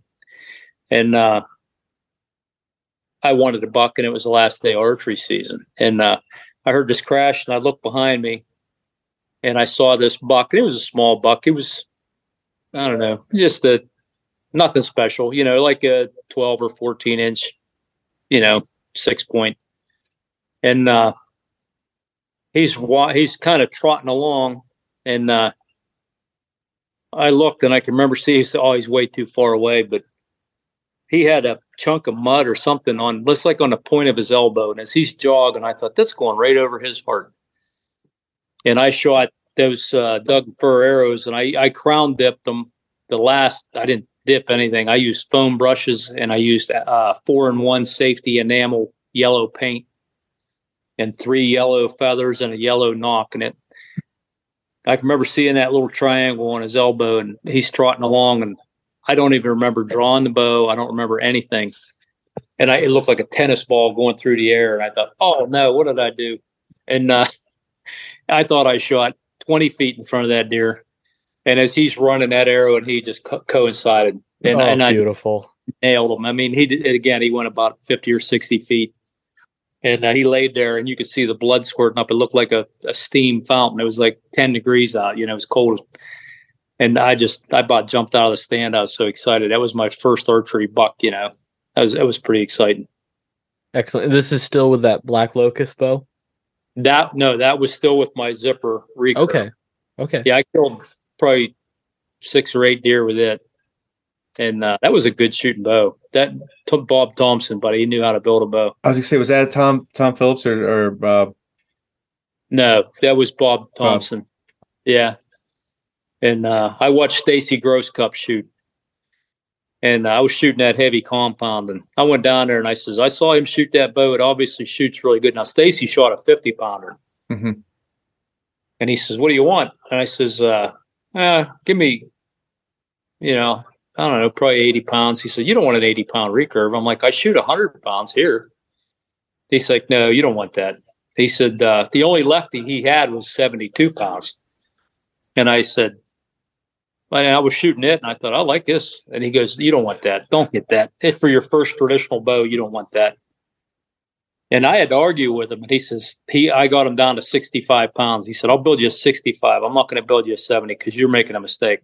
And uh, I wanted a buck, and it was the last day of archery season. And uh, I heard this crash, and I looked behind me, and I saw this buck. It was a small buck. It was, I don't know, just a nothing special, you know, like a 12 or 14 inch, you know, six point. And uh, he's he's kind of trotting along, and uh, I looked and I can remember seeing Oh, he's way too far away, but he had a chunk of mud or something on, looks like on the point of his elbow. And as he's jogging, I thought that's going right over his heart and I shot those uh, Doug fir arrows, and I, I crown dipped them. The last, I didn't dip anything. I used foam brushes, and I used uh, four in one safety enamel yellow paint, and three yellow feathers and a yellow nock. And it, I can remember seeing that little triangle on his elbow, and he's trotting along, and I don't even remember drawing the bow. I don't remember anything. And I, it looked like a tennis ball going through the air. And I thought, oh no, what did I do? And uh, I thought I shot 20 feet in front of that deer. And as he's running that arrow, and he just co- coincided, and, oh, and I beautiful. nailed him. I mean, he did again. He went about 50 or 60 feet, and uh, he laid there, and you could see the blood squirting up. It looked like a, a steam fountain. It was like 10 degrees out. You know, it was cold. And I just, I about jumped out of the stand. I was so excited. That was my first archery buck. You know, that was that was pretty exciting. Excellent. This is still with that black locust bow. That no, that was still with my zipper recurve. Okay. Okay. Yeah, I killed probably six or eight deer with it, and uh, that was a good shooting bow. That took Bob Thompson, but he knew how to build a bow. I was gonna say, was that Tom Tom Phillips or, or uh, No, that was Bob Thompson. Yeah, and uh, I watched Stacy Groscup shoot, and I was shooting that heavy compound, and I went down there and I says, I saw him shoot that bow. It obviously shoots really good. Now Stacy shot a fifty pounder, Mhm. and he says, "What do you want?" And I says, uh, uh, "Give me, you know, I don't know, probably eighty pounds." He said, "You don't want an eighty pound recurve." I'm like, "I shoot hundred pounds here." He's like, "No, you don't want that." He said, uh, "The only lefty he had was seventy two pounds," and I said. And I was shooting it, and I thought, I like this. And he goes, "You don't want that. Don't get that. It's for your first traditional bow. You don't want that." And I had to argue with him, and he says he I got him down to 65 pounds. He said, "I'll build you a 65. I'm not going to build you a 70 because you're making a mistake."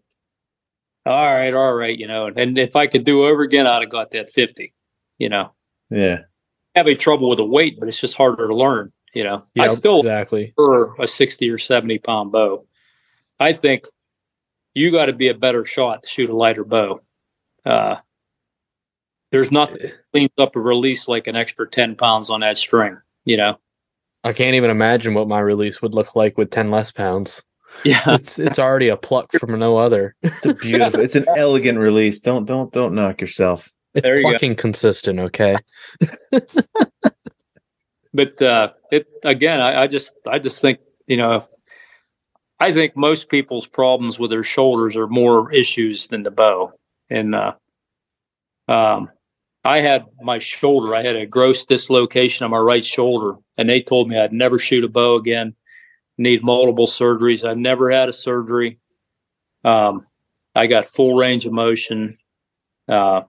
All right, all right, you know. And, and if I could do over again, I'd have got that 50. You know, yeah, having trouble with the weight, but it's just harder to learn. You know, I still exactly. prefer a 60 or 70 pound bow. I think you got to be a better shot to shoot a lighter bow. Uh, there's nothing that cleans up a release like an extra 10 pounds on that string, you know? I can't even imagine what my release would look like with 10 less pounds. Yeah. It's it's already a pluck from no other. It's a beautiful. it's an elegant release. Don't don't don't knock yourself. It's There you go. plucking consistent, okay? but uh, it again, I, I just I just think you know, I think most people's problems with their shoulders are more issues than the bow, and uh, um, I had my shoulder, I had a gross dislocation on my right shoulder, and they told me I'd never shoot a bow again, need multiple surgeries. I never had a surgery. Um, I got full range of motion. Uh,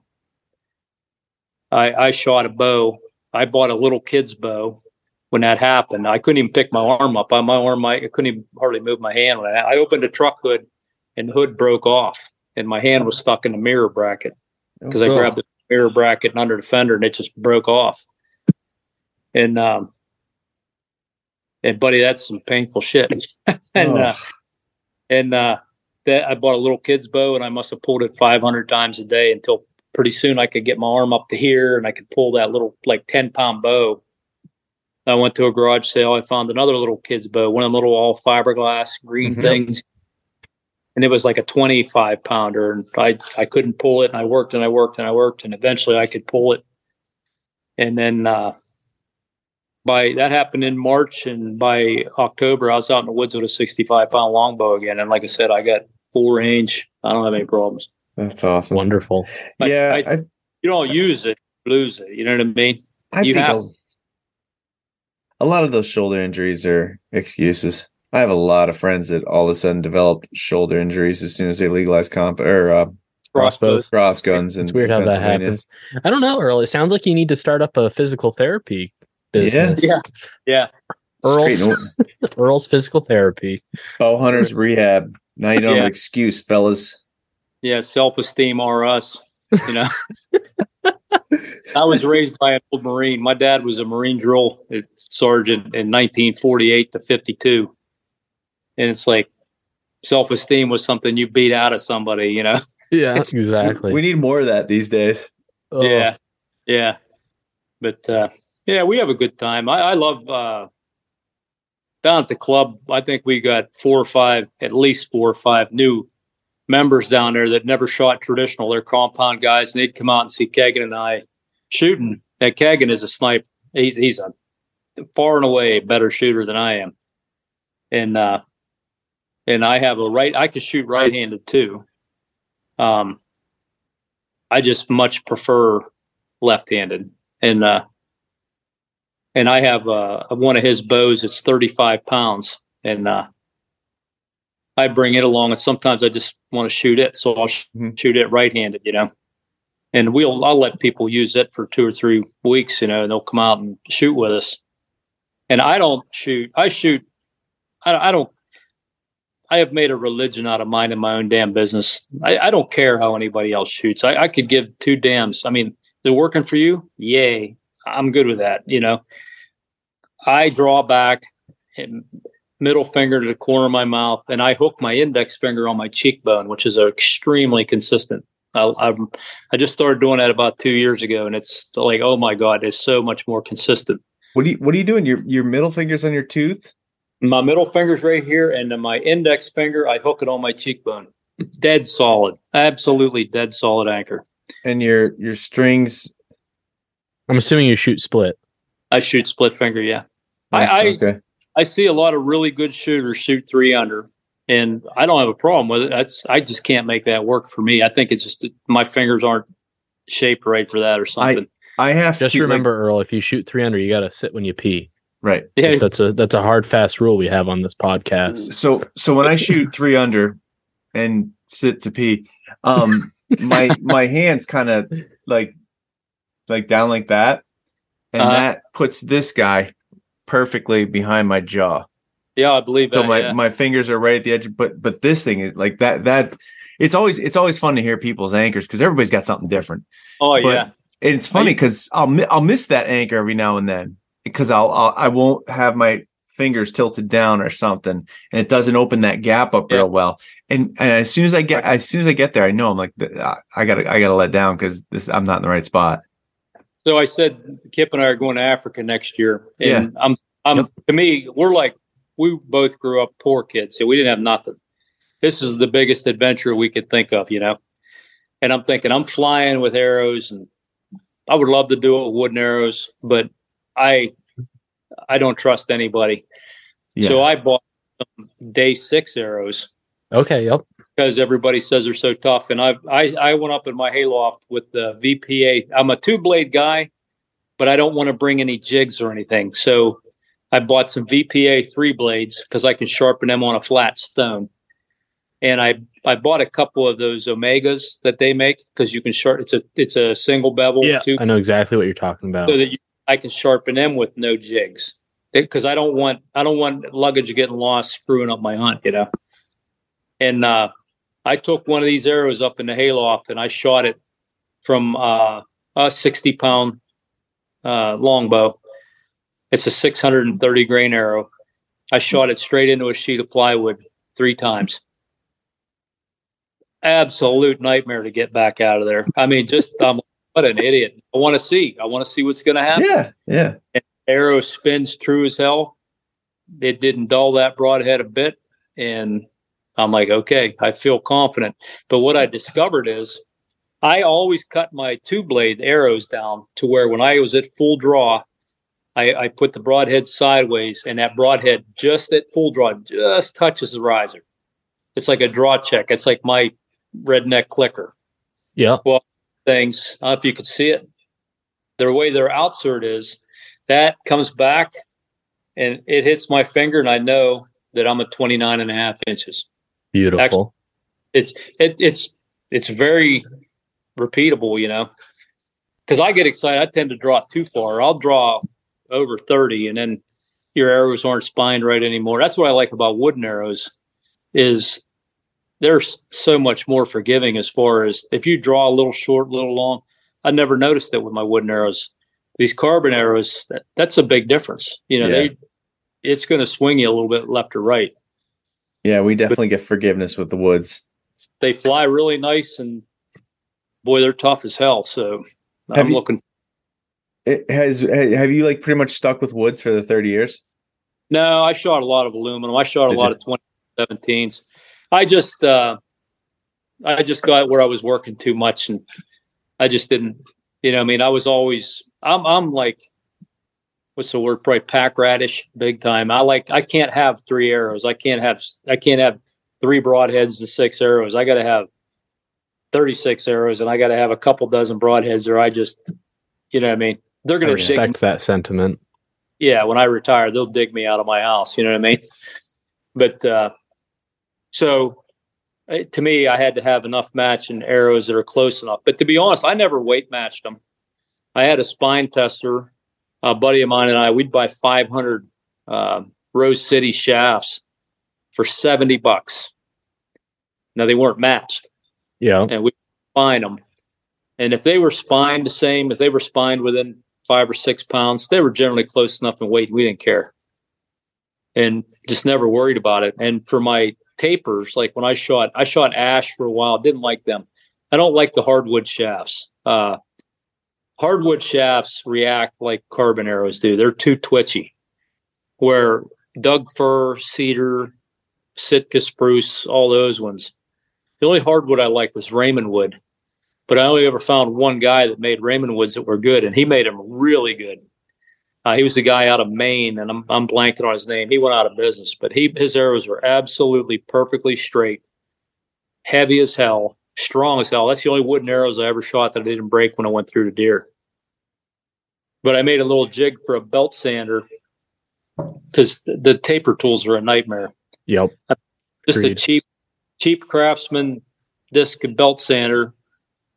I, I shot a bow. I bought a little kid's bow when that happened. I couldn't even pick my arm up. I, my arm, I, I couldn't even hardly move my hand. When I, I opened a truck hood, and the hood broke off, and my hand was stuck in the mirror bracket because I Oh. grabbed the mirror bracket and under the fender, and it just broke off. And um, and buddy, that's some painful shit. and uh, and uh, that I bought a little kid's bow, and I must have pulled it 500 times a day until pretty soon I could get my arm up to here, and I could pull that little like 10 pound bow. I went to a garage sale. I found another little kid's bow, one of them little all fiberglass green Mhm. things, and it was like a 25 pounder, and I I couldn't pull it, and I worked and I worked and I worked, and eventually I could pull it, and then. uh by that happened in March, and by October, I was out in the woods with a 65 pound longbow again. And like I said, I got full range. I don't have any problems. That's awesome. Wonderful. I- yeah, I- I, You don't use it, lose it. You know what I mean? I you think have- a, a lot of those shoulder injuries are excuses. I have a lot of friends that all of a sudden developed shoulder injuries as soon as they legalized comp or uh, Crossbows. cross guns. In It's weird how that happens. I don't know, Earl. It sounds like you need to start up a physical therapy business. Yeah. Yeah. Earl's Earl's physical therapy. Bow hunters rehab. Now you don't have an excuse, fellas. Yeah. Self esteem or us. You know, I was raised by an old Marine. My dad was a Marine drill sergeant in 1948 to 52. And it's like self esteem was something you beat out of somebody, you know? Yeah, exactly. We need more of that these days. Oh, Yeah, yeah. But uh, yeah, we have a good time. I, I love uh, down at the club. I think we got four or five, at least four or five new members down there that never shot traditional. They're compound guys, and they'd come out and see Kegan and I shooting. Now Kegan is a sniper. He's he's a far and away better shooter than I am, and uh, and I have a right. I could shoot right-handed too. Um, I just much prefer left-handed, and uh, and I have uh, one of his bows. It's thirty-five pounds, and uh, I bring it along. And sometimes I just want to shoot it, so I'll sh- Mhm. shoot it right-handed. You know, and we'll I'll let people use it for two or three weeks. You know, and they'll come out and shoot with us. And I don't shoot. I shoot. I, I don't. I have made a religion out of minding my own damn business. I, I don't care how anybody else shoots. I, I could give two damns. I mean, they're working for you. Yay. I'm good with that. You know, I draw back and middle finger to the corner of my mouth and I hook my index finger on my cheekbone, which is extremely consistent. I, I'm, I just started doing that about two years ago and it's like, oh my God, it's so much more consistent. What do you What are you doing? Your Your middle fingers on your tooth? My middle finger's right here, and then my index finger, I hook it on my cheekbone. Dead solid, absolutely dead solid anchor. and your your strings. I'm assuming you shoot split. I shoot split finger, yeah. I, That's I okay. I see a lot of really good shooters shoot three under, and I don't have a problem with it. That's I just can't make that work for me. I think it's just my fingers aren't shaped right for that or something. I have Just to like- remember, Earl, if you shoot three under, you got to sit when you pee. right. yeah, That's a that's a hard fast rule we have on this podcast. So so when I shoot three under and sit to pee, um, my my hands kind of like like down like that, and Uh-huh. that puts this guy perfectly behind my jaw. yeah, I believe that. So my yeah. my fingers are right at the edge, but but this thing is like that that. It's always it's always fun to hear people's anchors because everybody's got something different. oh but- yeah, And it's funny because I'll I'll miss that anchor every now and then because I'll, I'll I won't have my fingers tilted down or something, and it doesn't open that gap up Yeah. real well. And and as soon as I get as soon as I get there, I know I'm like I I gotta I gotta let down because this I'm not in the right spot. So I said Kip and I are going to Africa next year, and I'm Um, Yep. to me, we're like we both grew up poor kids, so we didn't have nothing. This is the biggest adventure we could think of, you know. And I'm thinking I'm flying with arrows, and I would love to do it with wooden arrows, but I I don't trust anybody. Yeah. So I bought some day six arrows Okay. Yep. Because everybody says they're so tough. And I I I went up in my hayloft with the VPA. I'm a two blade guy, but I don't want to bring any jigs or anything. So I bought some VPA three blades because I can sharpen them on a flat stone. And I I bought a couple of those Omegas that they make because you can sharp. It's a it's a single bevel two I know exactly what you're talking about. so that you, I can sharpen them with no jigs because I don't want I don't want luggage getting lost screwing up my hunt, you know. And uh, I took one of these arrows up in the hayloft and I shot it from uh, a sixty pound uh, longbow. It's a six hundred and thirty grain arrow. I shot it straight into a sheet of plywood three times. Absolute nightmare to get back out of there. I mean, just um, what an idiot. I want to see. I want to see what's going to happen yeah, yeah. arrow spins true as hell. It didn't dull that broadhead a bit. And I'm like, okay, I feel confident. But what I discovered is I always cut my two blade arrows down to where when I was at full draw, I, I put the broadhead sideways and that broadhead just at full draw just touches the riser. It's like a draw check. It's like my redneck clicker yeah. Well, things. I don't know if you could see it. The way their outsert is, that comes back and it hits my finger, and I know that I'm at 29 and a half inches. Beautiful. It's it, it's it's very repeatable, you know. Because I get excited, I tend to draw it too far. I'll draw over 30, and then your arrows aren't spined right anymore. That's what I like about wooden arrows, is they're so much more forgiving as far as if you draw a little short, a little long. I never noticed it with my wooden arrows. These carbon arrows, that, that's a big difference. You know, Yeah. they it's going to swing you a little bit left or right. Yeah, we definitely get forgiveness with the woods. They fly really nice, and boy, they're tough as hell. So Have I'm you- looking. It has have you like pretty much stuck with woods for the 30 years? No, I shot a lot of aluminum. I shot a lot you? of 2017s. I just uh I just got where I was working too much and I just didn't you know, I mean, I was always I'm I'm like what's the word? Probably pack radish big time. I like I can't have three arrows. I can't have I can't have three broadheads and six arrows. I gotta have 36 arrows and I gotta have a couple dozen broadheads or I just you know what I mean? They're gonna dig respect that sentiment. yeah, when I retire, they'll dig me out of my house. You know what I mean? But uh, so eh, to me, I had to have enough matching arrows that are close enough. But to be honest, I never weight matched them. I had a spine tester, a buddy of mine and I. We'd buy 500 uh, Rose City shafts for 70 bucks. Now they weren't matched Yeah. and we spine them. And if they were spined the same, if they were spined within five or six pounds, they were generally close enough in weight. We didn't care, and just never worried about it. And for my tapers, like when I shot, I shot ash for a while. Didn't like them. I don't like the hardwood shafts. Uh, hardwood shafts react like carbon arrows do. They're too twitchy. Where Doug fir, cedar, Sitka spruce, all those ones. The only hardwood I liked was Raymond wood, but I only ever found one guy that made Raymond woods that were good, and he made them really good. Uh, he was the guy out of Maine, and I'm I'm blanking on his name. He went out of business, but he his arrows were absolutely perfectly straight, heavy as hell, strong as hell. That's the only wooden arrows I ever shot that I didn't break when I went through the deer. But I made a little jig for a belt sander because the, the taper tools are a nightmare. Yep. just Agreed. a cheap cheap craftsman disc and belt sander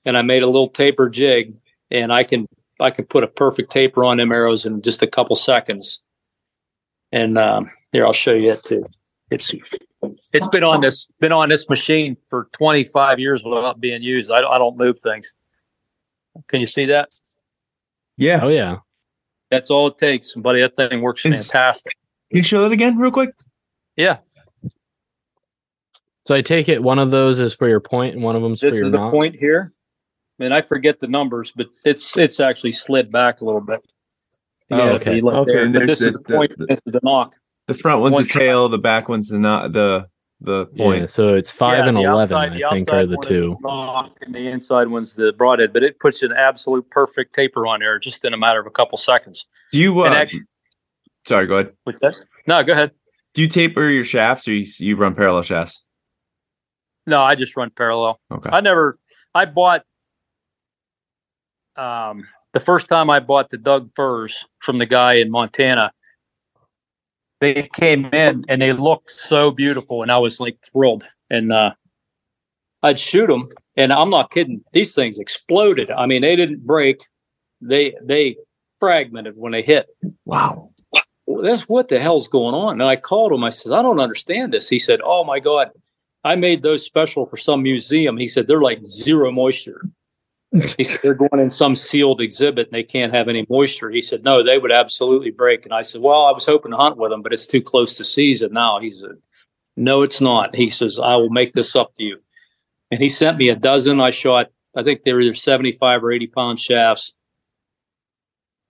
and i made a little taper jig and i can i can put a perfect taper on them arrows in just a couple seconds. And um here i'll show you it too. It's it's been on this been on this machine for 25 years without being used. I, I don't move things. Can you see that Yeah. Oh yeah. that's all it takes buddy that thing works Is- fantastic Can you show that again real quick? yeah So I take it one of those is for your point and one of them's this for your is the knot. point here and i forget the numbers but it's it's actually slid back a little bit Oh, Yeah, okay. Okay, there. and But there's this is the- the point. the- This is the nock. The front one's One the tail, the back one's the not the the Yeah, point. so it's five Yeah, and eleven, outside- I think, are the two. and the inside one's the broadhead, but it puts an absolute perfect taper on there just in a matter of a couple seconds. Do you? Uh, And act- sorry, go ahead. With this? No, go ahead. Do you taper your shafts or you, you run parallel shafts? No, I just run parallel. Okay. I never. I bought. Um, the first time I bought the Doug firs from the guy in Montana, they came in and they looked so beautiful, and I was like thrilled. And uh, I'd shoot them, and I'm not kidding. These things exploded. I mean, they didn't break. They they fragmented when they hit. Wow. That's what the hell's going on. And I called him. I said, I don't understand this. He said, Oh my God, I made those special for some museum. He said, They're like zero moisture. He said, They're going in some sealed exhibit and they can't have any moisture. He said, No, they would absolutely break. And I said, Well, I was hoping to hunt with them, but it's too close to season now. He said, No, it's not. He says, I will make this up to you. And he sent me a dozen. I shot, I think they were either 75 or 80 pound shafts.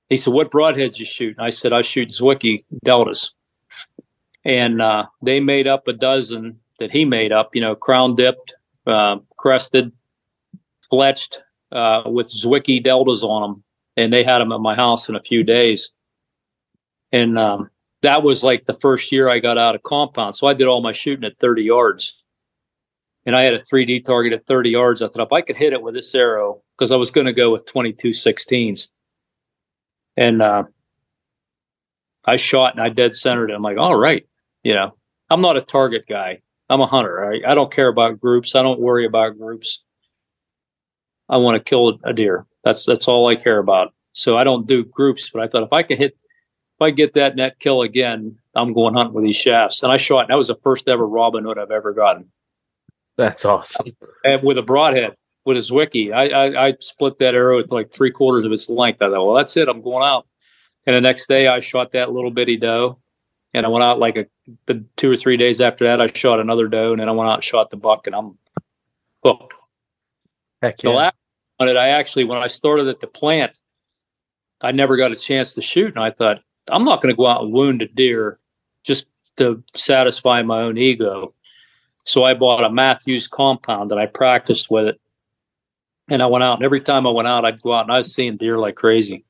He said, What broadheads you shoot? And I said, I shoot Zwickey Deltas. And uh, they made up a dozen that he made up, you know, crown dipped, uh, crested, fletched uh, with Zwickey Deltas on them. And they had them at my house in a few days. And um, that was like the first year I got out of compound. So I did all my shooting at 30 yards. And I had a 3D target at 30 yards. I thought if I could hit it with this arrow, because I was going to go with 22 16s and uh, I shot and I dead centered it. I'm like, all right, you know, I'm not a target guy. I'm a hunter. I, I don't care about groups. I don't worry about groups. I want to kill a deer. That's that's all I care about. So I don't do groups. But I thought if I can hit, if I get that net kill again, I'm going hunting with these shafts. And I shot. And that was the first ever Robin Hood I've ever gotten, That's awesome. and with a broadhead with a Zwickey. I, I I split that arrow at like three quarters of its length. I thought, well, that's it. I'm going out. And the next day, I shot that little bitty doe, and I went out like a the two or three days after that. I shot another doe, and then I went out and shot the buck, and I'm hooked. Heck The last on it, I actually when I started at the plant, I never got a chance to shoot, and I thought I'm not going to go out and wound a deer just to satisfy my own ego. So I bought a Mathews compound and I practiced with it. And I went out, and every time I went out, I'd go out and I was seeing deer like crazy.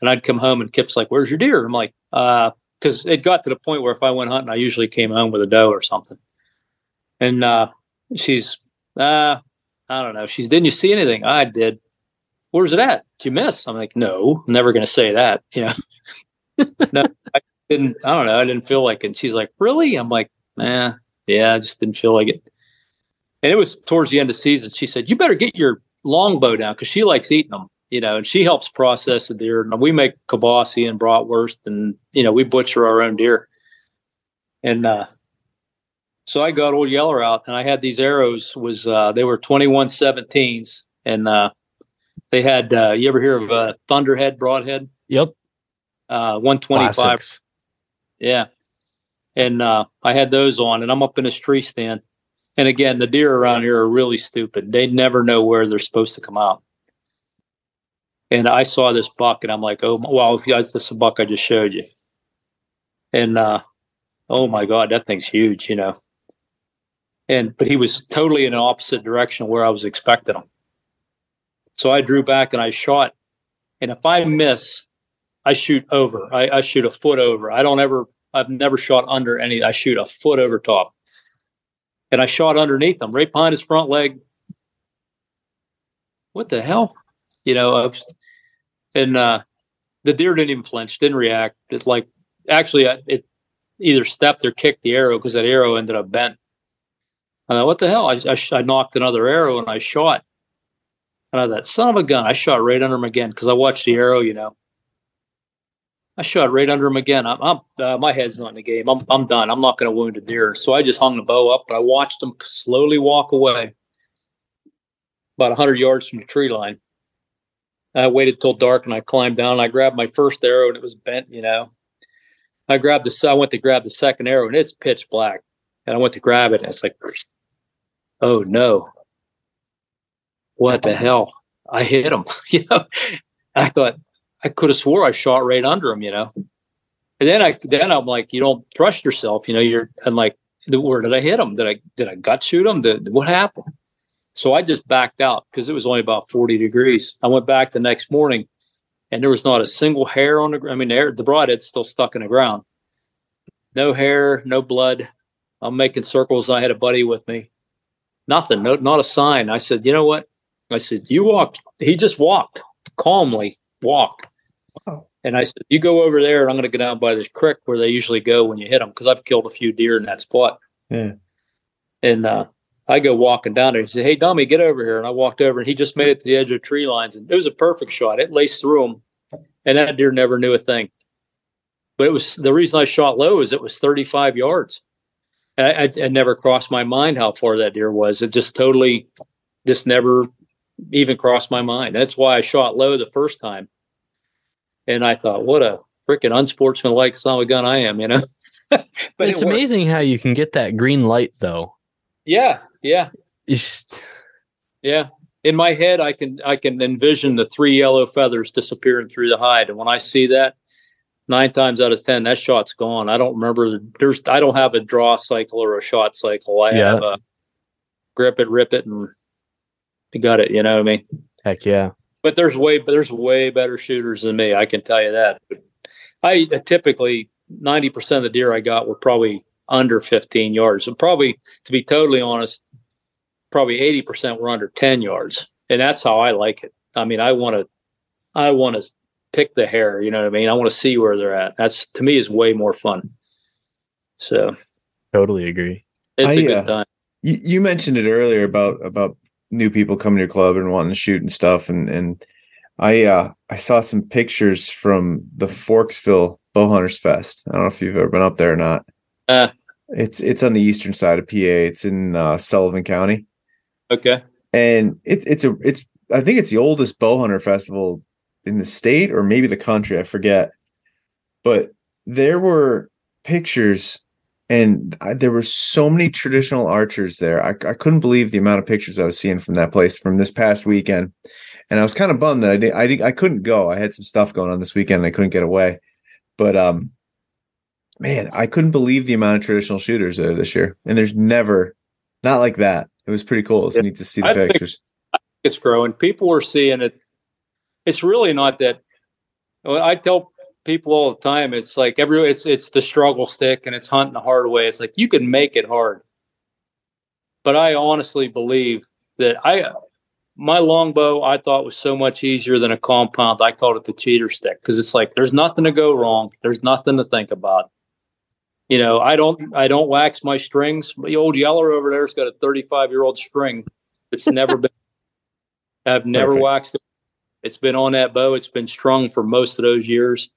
And I'd come home, and Kip's like, "Where's your deer?" I'm like, "Uh," because it got to the point where if I went hunting, I usually came home with a doe or something. And uh, she's, uh, I don't know. She's, didn't you see anything? I did. Where's it at? Did you miss? I'm like, no, I'm never going to say that. You know, no, I didn't. I don't know. I didn't feel like it. And she's like, really? I'm like, eh, yeah, I just didn't feel like it. And it was towards the end of season. She said, you better get your longbow down because she likes eating them, you know, and she helps process the deer. And we make kibasi and bratwurst and, you know, we butcher our own deer. And, uh, so I got old Yeller out and I had these arrows was, uh, they were 21 17s and, uh, they had, uh, you ever hear of a thunderhead broadhead? Yep. Uh, 125 Classics. yeah. And uh, I had those on, and I'm up in this tree stand. And again, the deer around here are really stupid. They never know where they're supposed to come out. And I saw this buck, and I'm like, oh, well, if you guys, this is a buck I just showed you. And uh, oh my God, that thing's huge, you know. And but he was totally in the opposite direction where I was expecting him. So I drew back and I shot. And if I miss, I shoot over. I, I shoot a foot over. I don't ever. I've never shot under any. I shoot a foot over top, and I shot underneath him, right behind his front leg. What the hell, you know? And uh, the deer didn't even flinch, didn't react. It's like actually, it either stepped or kicked the arrow because that arrow ended up bent. I thought, what the hell? I, I, I knocked another arrow and I shot. And I thought, son of a gun! I shot right under him again because I watched the arrow, you know. I shot right under him again. I'm, I'm uh, my head's not in the game. I'm, I'm done. I'm not going to wound a deer. So I just hung the bow up. And I watched him slowly walk away, about hundred yards from the tree line. I waited till dark and I climbed down. I grabbed my first arrow and it was bent. You know, I grabbed the. I went to grab the second arrow and it's pitch black. And I went to grab it and it's like, oh no, what the hell? I hit him. you know, I thought I could have swore I shot right under him, you know. And then I then I'm like, you don't trust yourself, you know. You're and like, where did I hit him? Did I did I gut shoot him? Did what happened? So I just backed out because it was only about 40 degrees. I went back the next morning, and there was not a single hair on the. I mean, the, hair, the broadhead's still stuck in the ground. No hair, no blood. I'm making circles. I had a buddy with me. Nothing, no, not a sign. I said, you know what? I said, you walked. He just walked calmly, walked. Wow. And I said, you go over there, and I'm going to go down by this creek where they usually go when you hit them because I've killed a few deer in that spot. Yeah. And uh, I go walking down there. He said, "Hey, dummy, get over here." And I walked over, and he just made it to the edge of tree lines, and it was a perfect shot. It laced through him, and that deer never knew a thing. But it was the reason I shot low is it was 35 yards. I, I, it never crossed my mind how far that deer was. It just totally, just never even crossed my mind. That's why I shot low the first time. And I thought, what a freaking unsportsmanlike son of a gun I am, you know. but it's it amazing how you can get that green light, though. Yeah, yeah, yeah. In my head, I can I can envision the three yellow feathers disappearing through the hide, and when I see that, nine times out of ten, that shot's gone. I don't remember. There's I don't have a draw cycle or a shot cycle. I yeah. have a grip it, rip it, and got it. You know what I mean? Heck yeah. But there's way there's way better shooters than me. I can tell you that. But I uh, typically ninety percent of the deer I got were probably under 15 yards. And probably, to be totally honest, probably 80% were under 10 yards. And that's how I like it. I mean, I want to, I want to pick the hair, you know what I mean? I want to see where they're at. That's to me is way more fun. So totally agree. It's I, a good uh, time. You, you mentioned it earlier about, about new people coming to your club and wanting to shoot and stuff. And, and I, uh, I saw some pictures from the Forksville Bowhunters Fest. I don't know if you've ever been up there or not. Uh, it's it's on the eastern side of PA. It's in uh, Sullivan County. Okay. And it's it's a it's I think it's the oldest bow hunter festival in the state or maybe the country. I forget. But there were pictures and I, there were so many traditional archers there. I, I couldn't believe the amount of pictures I was seeing from that place from this past weekend. And I was kind of bummed that I did I did I couldn't go. I had some stuff going on this weekend and I couldn't get away. But um man, I couldn't believe the amount of traditional shooters there this year. And there's never not like that. It was pretty cool. It's yeah. neat to see the I pictures. It's growing. People are seeing it. It's really not that. I tell people all the time, it's like every it's it's the struggle stick and it's hunting the hard way. It's like you can make it hard, but I honestly believe that I my longbow I thought was so much easier than a compound. I called it the cheater stick because it's like there's nothing to go wrong. There's nothing to think about you know, I don't I don't wax my strings. The old Yeller over there's got a 35 year old string that's never been. I've never Perfect. waxed it. It's been on that bow. It's been strung for most of those years.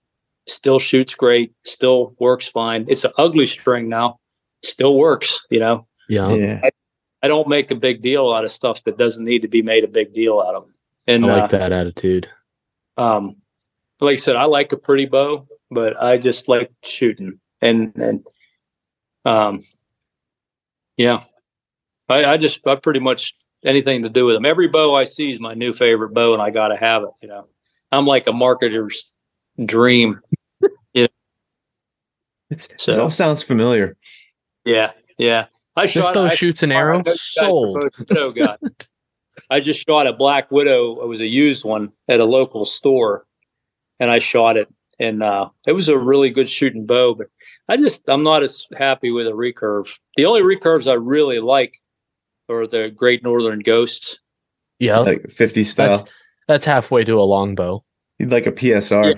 Still shoots great. Still works fine. It's an ugly string now. Still works. You know. Yeah. yeah. I, I, don't make a big deal out of stuff that doesn't need to be made a big deal out of. And I like uh, that attitude. Um, like I said, I like a pretty bow, but I just like shooting and and um, yeah, I, I just I pretty much anything to do with them. Every bow I see is my new favorite bow, and I got to have it. You know, I'm like a marketer's dream. Yeah, It's, so, it all sounds familiar. Yeah, yeah. I shot. This bow I, shoots an arrow. Sold. Oh God. I just shot a Black Widow. It was a used one at a local store, and I shot it, and uh, it was a really good shooting bow. But I just I'm not as happy with a recurve. The only recurves I really like are the Great Northern Ghosts. Yeah, like 50 style. That's, that's halfway to a longbow. You'd like a PSR.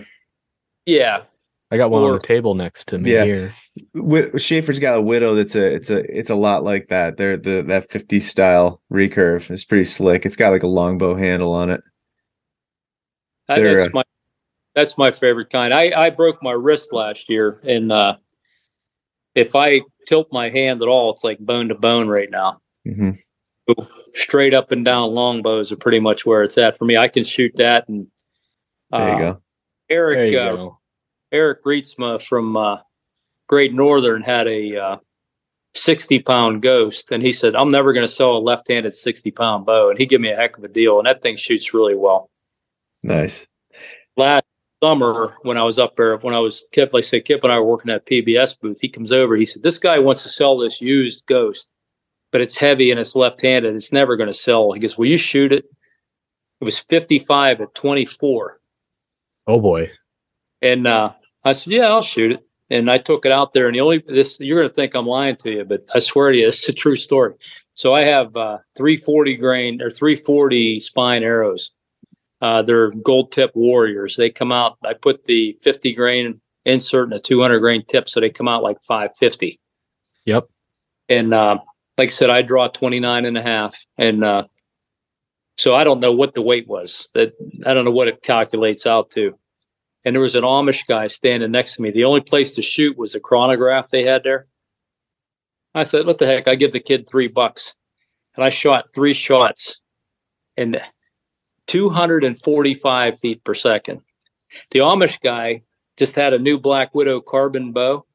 Yeah. yeah. I got one or, on the table next to me yeah. here. Schaefer's got a widow that's a it's a it's a lot like that. They're the that 50 style recurve. It's pretty slick. It's got like a longbow handle on it. That, that's uh, my that's my favorite kind. I I broke my wrist last year and uh if I tilt my hand at all, it's like bone to bone right now. Mm-hmm. straight up and down longbows are pretty much where it's at for me. I can shoot that. And uh, there you go. Eric you uh, go. Eric Rietzma from uh, Great Northern had a uh, 60 pound ghost, and he said, "I'm never going to sell a left handed 60 pound bow," and he gave me a heck of a deal, and that thing shoots really well. Nice. Last summer when I was up there, when I was Kip, like I say, Kip and I were working at PBS booth. He comes over. He said, "This guy wants to sell this used Ghost, but it's heavy and it's left-handed. It's never going to sell." He goes, "Will you shoot it?" It was 55 at 24, Oh boy. and uh, I said, "Yeah, I'll shoot it." And I took it out there, and the only this you're going to think I'm lying to you, but I swear to you, it's a true story. So I have uh, 340 grain or 340 spine arrows. Uh, they're gold tip warriors. They come out. I put the 50 grain insert and a 200 grain tip, so they come out like 550. Yep. And uh, like I said, I draw 29 and a half, and uh, so I don't know what the weight was. That I don't know what it calculates out to. And there was an Amish guy standing next to me. The only place to shoot was a chronograph they had there. I said, "What the heck?" I give the kid three bucks, and I shot three shots, and 245 feet per second. The Amish guy just had a new Black Widow carbon bow.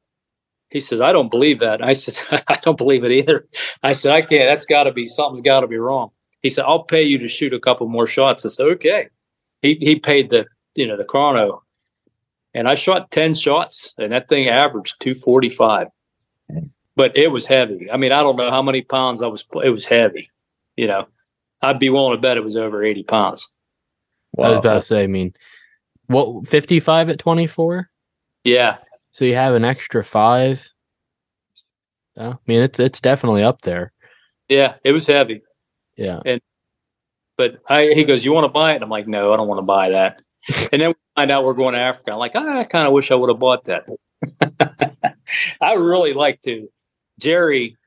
He says, I don't believe that. I said, I don't believe it either. I said, I can't. That's got to be something's got to be wrong. He said, I'll pay you to shoot a couple more shots. I said, okay. He he paid the you know the chrono, and I shot ten shots, and that thing averaged two forty five. But it was heavy. I mean, I don't know how many pounds I was. It was heavy. You know, I'd be willing to bet it was over eighty pounds. Wow. I was about to say, I mean, what 55 at 24? Yeah, So you have an extra five. Yeah, I mean, it's it's definitely up there. yeah, it was heavy. Yeah. and But I, he goes, "You want to buy it?" And I'm like, "No, I don't want to buy that." and then we find out we're going to Africa. I'm like, "Ah, I kind of wish I would have bought that. I really like to. Jerry,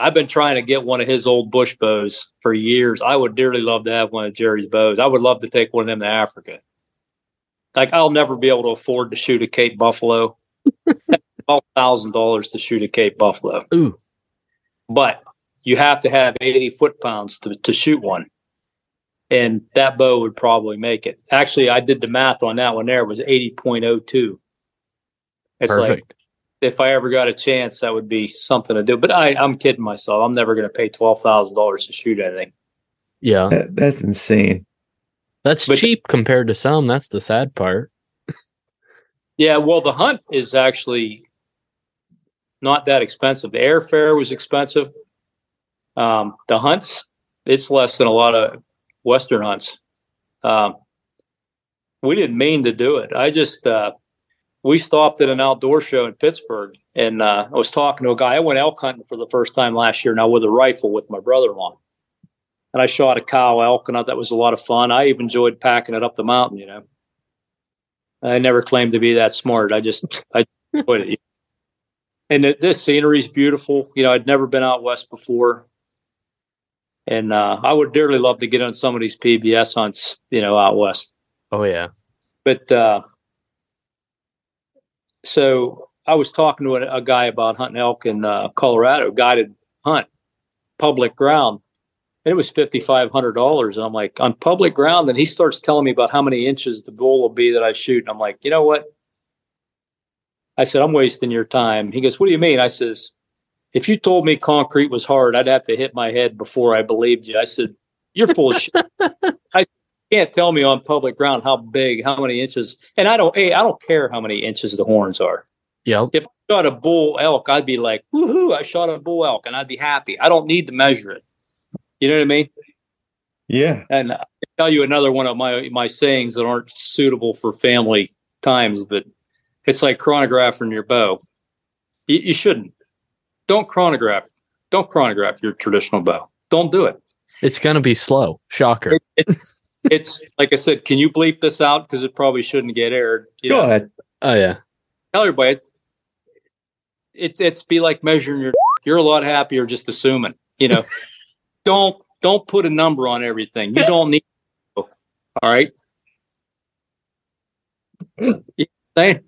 I've been trying to get one of his old bush bows for years. I would dearly love to have one of Jerry's bows. I would love to take one of them to Africa. Like I'll never be able to afford to shoot a Cape Buffalo. Twelve thousand dollars to shoot a Cape Buffalo Ooh. but you have to have 80 foot pounds to, to shoot one. And that bow would probably make it. Actually, I did the math on that one there. It was 80.02. It's like, Perfect. if I ever got a chance, that would be something to do. But I, I'm kidding myself. I'm never going to pay $12,000 to shoot anything. yeah. That- that's insane. That's But- cheap compared to some. That's the sad part. Yeah, well, the hunt is actually not that expensive. The airfare was expensive. Um, the hunts, it's less than a lot of Western hunts. Um, we didn't mean to do it. I just, uh, we stopped at an outdoor show in Pittsburgh and uh, I was talking to a guy. I went elk hunting for the first time last year now with a rifle with my brother in law. And I shot a cow elk and I, that was a lot of fun. I even enjoyed packing it up the mountain, you know. I never claimed to be that smart. I just I enjoyed it. And it, this scenery is beautiful. You know, I'd never been out west before, and uh, I would dearly love to get on some of these PBS hunts. You know, out west. Oh yeah. But uh, so I was talking to a, a guy about hunting elk in uh, Colorado, guided hunt, public ground, and it was fifty five hundred dollars. And I'm like, on public ground, and he starts telling me about how many inches the bull will be that I shoot. And I'm like, you know what? I said, I'm wasting your time. He goes, What do you mean? I says, if you told me concrete was hard, I'd have to hit my head before I believed you. I said, You're full of shit. I can't tell me on public ground how big, how many inches. And I don't hey, I don't care how many inches the horns are. Yep. If I shot a bull elk, I'd be like, woohoo, I shot a bull elk, and I'd be happy. I don't need to measure it. You know what I mean? Yeah. And I'll tell you another one of my my sayings that aren't suitable for family times, but it's like chronographing your bow. You, you shouldn't. Don't chronograph. Don't chronograph your traditional bow. Don't do it. It's gonna be slow. Shocker. It- it- it's like I said. Can you bleep this out because it probably shouldn't get aired? You Go know, ahead. Oh yeah. Tell everybody. It's it's be like measuring your. You're a lot happier just assuming. You know, don't don't put a number on everything. You don't need. All right. You saying?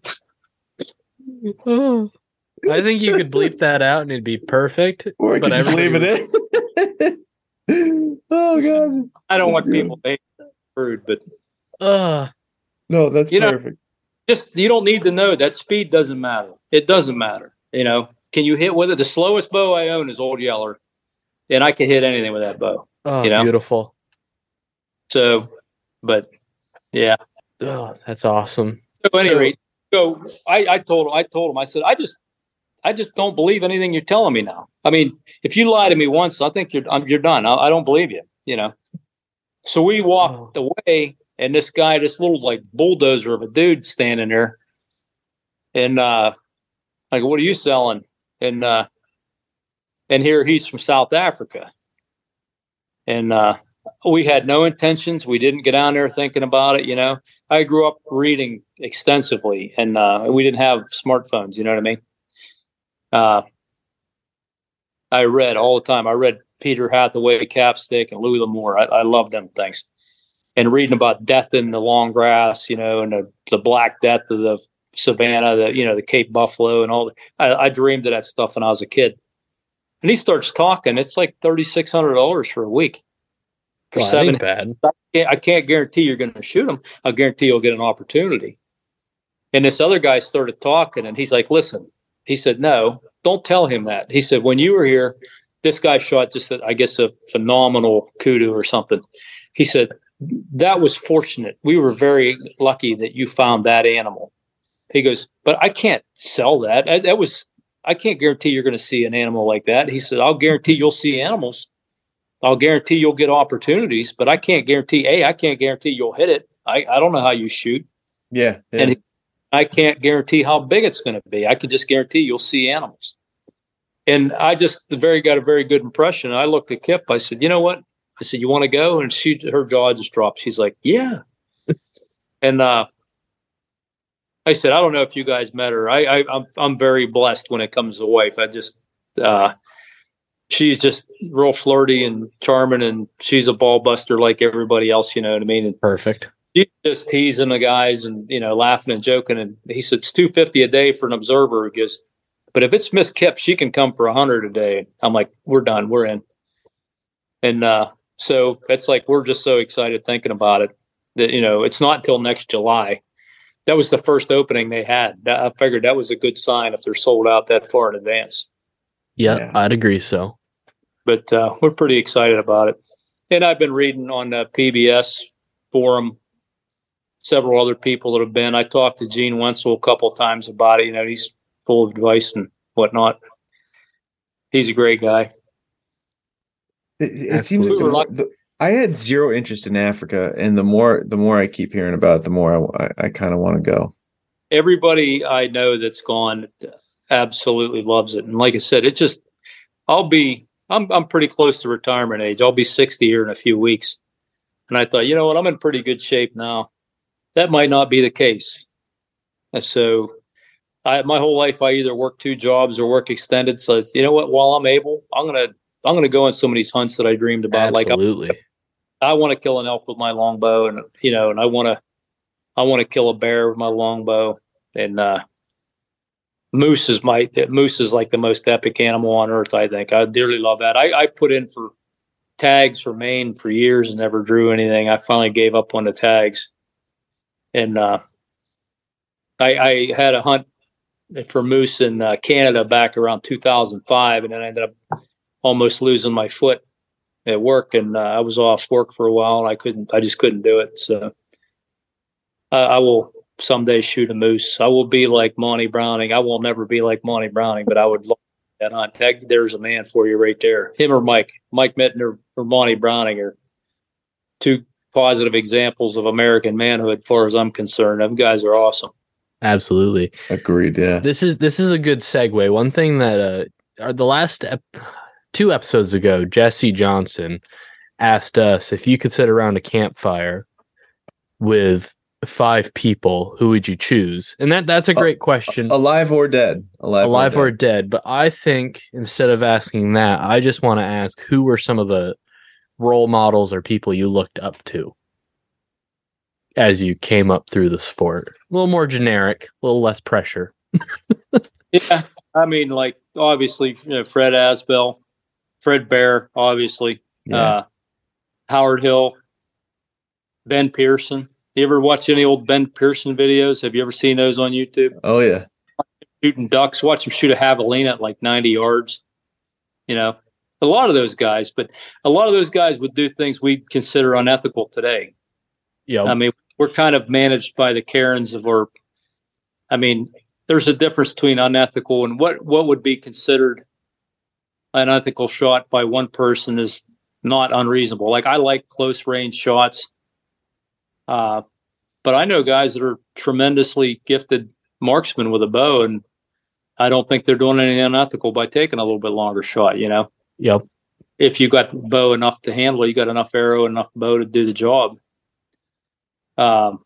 I think you could bleep that out and it'd be perfect. Or I But could just leave it in. oh god. I don't want good. people to hate rude, but Uh No, that's You know- perfect. just you don't need to know that speed doesn't matter. It doesn't matter. You know, can you hit with it? The slowest bow I own is Old Yeller, and I can hit anything with that bow. oh You know? beautiful. So, but yeah, Oh, that's awesome. So, at any So- rate, so I, I told him, I told him, I said, I just, I just don't believe anything you're telling me now. I mean, if you lie to me once, I think you're, I'm, you're done. I, I don't believe you. You know. So we walked away, and this guy, this little like bulldozer of a dude, standing there, and uh, go, "What are you selling?" And uh, and here he's from South Africa, and uh, we had no intentions. We didn't get down there thinking about it. You know, I grew up reading extensively, and uh, we didn't have smartphones. You know what I mean? Uh, I read all the time. I read Peter Hathaway, Capstick, and Louis L'Amour. I, I love them things. And reading about death in the long grass, you know, and the, the black death of the savannah, the you know, the Cape Buffalo, and all. The, I, I dreamed of that stuff when I was a kid. And he starts talking. It's like thirty six hundred dollars for a week for Well, seven bad. can't- I can't guarantee you're going to shoot him. I'll guarantee you'll get an opportunity. And this other guy started talking, and he's like, "Listen," he said, "No, don't tell him that." He said, "When you were here, this guy shot just, a, I guess, a phenomenal kudu or something." He said, "That was fortunate. We were very lucky that you found that animal." He goes, "But I can't sell that. That, that was." I can't guarantee you're going to see an animal like that. He said, I'll guarantee you'll see animals. I'll guarantee you'll get opportunities, but I can't guarantee. A, I can't guarantee you'll hit it. I, I don't know how you shoot. Yeah. yeah. And I can't guarantee how big it's going to be. I can just guarantee you'll see animals. And I just the very got a very good impression. I looked at Kip. I said, you know what? I said, you want to go? And she her jaw just dropped. She's like, yeah. and uh, I said, I don't know if you guys met her. I, I I'm I'm very blessed when it comes to wife. I just uh, she's just real flirty and charming, and she's a ball buster like everybody else. You know what I mean? And Perfect. he's just teasing the guys and you know laughing and joking. And he said it's two fifty a day for an observer. He goes, but if it's Miss Kip, she can come for a hundred a day. I'm like, we're done, we're in. And uh, so it's like we're just so excited thinking about it that you know it's not until next July. That was the first opening they had. I figured that was a good sign if they're sold out that far in advance Yeah, Yeah. I'd agree. So but uh, we're pretty excited about it. And I've been reading on the PBS forum, several other people that have been. I talked to Gene Wensel a couple of times about it. You know, he's full of advice and whatnot. He's a great guy. It, it seems like Absolutely. the the, I had zero interest in Africa, and the more the more I keep hearing about it, the more I, I, I kind of want to go. Everybody I know that's gone absolutely loves it. And like I said, it just I'll be I'm I'm pretty close to retirement age. I'll be 60 here in a few weeks. And I thought, you know what, I'm in pretty good shape now. That might not be the case. And so I my whole life I either work two jobs or work extended. So it's, you know what, while I'm able, I'm gonna I'm gonna go on some of these hunts that I dreamed about. Like I, want to kill an elk with my longbow, and you know, and I want to, I want to kill a bear with my longbow, and uh, moose is my moose is like the most epic animal on earth. I think I dearly love that. I, I put in for tags for Maine for years and never drew anything. I finally gave up on the tags, and uh, I, I had a hunt for moose in uh, Canada back around 2005, and then I ended up almost losing my foot at work and uh, I was off work for a while and I couldn't I just couldn't do it so uh, I will someday shoot a moose I will be like Monty Browning I will never be like Monty Browning but I would love that hunt Heck, there's a man for you right there him or Mike Mike Mitten or, or Monty Browning are two positive examples of American manhood as far as I'm concerned them guys are awesome Absolutely. Agreed. Yeah. This is this is a good segue. One thing that uh are the last ep- two episodes ago, Jesse Johnson asked us if you could sit around a campfire with five people, who would you choose? And that that's a Uh, great question. Alive or dead? Alive, alive or dead. dead. But I think instead of asking that, I just want to ask who were some of the role models or people you looked up to as you came up through the sport. A little more generic, a little less pressure. yeah I mean like obviously you know, Fred Asbell Fred Bear obviously Yeah. uh, Howard Hill, Ben Pearson. You ever watch any old Ben Pearson videos? Have you ever seen those on YouTube? oh yeah. Shooting ducks, watch him shoot a javelina at like 90 yards. You know, a lot of those guys, but a lot of those guys would do things we consider unethical today. Yeah. I mean, we're kind of managed by the Karens of our. I mean, there's a difference between unethical and what what would be considered an ethical shot by one person is not unreasonable. Like I like close range shots, uh, but I know guys that are tremendously gifted marksmen with a bow, and I don't think they're doing anything unethical by taking a little bit longer shot. You know, Yep. if you got the bow enough to handle, you got enough arrow, enough bow to do the job. Um,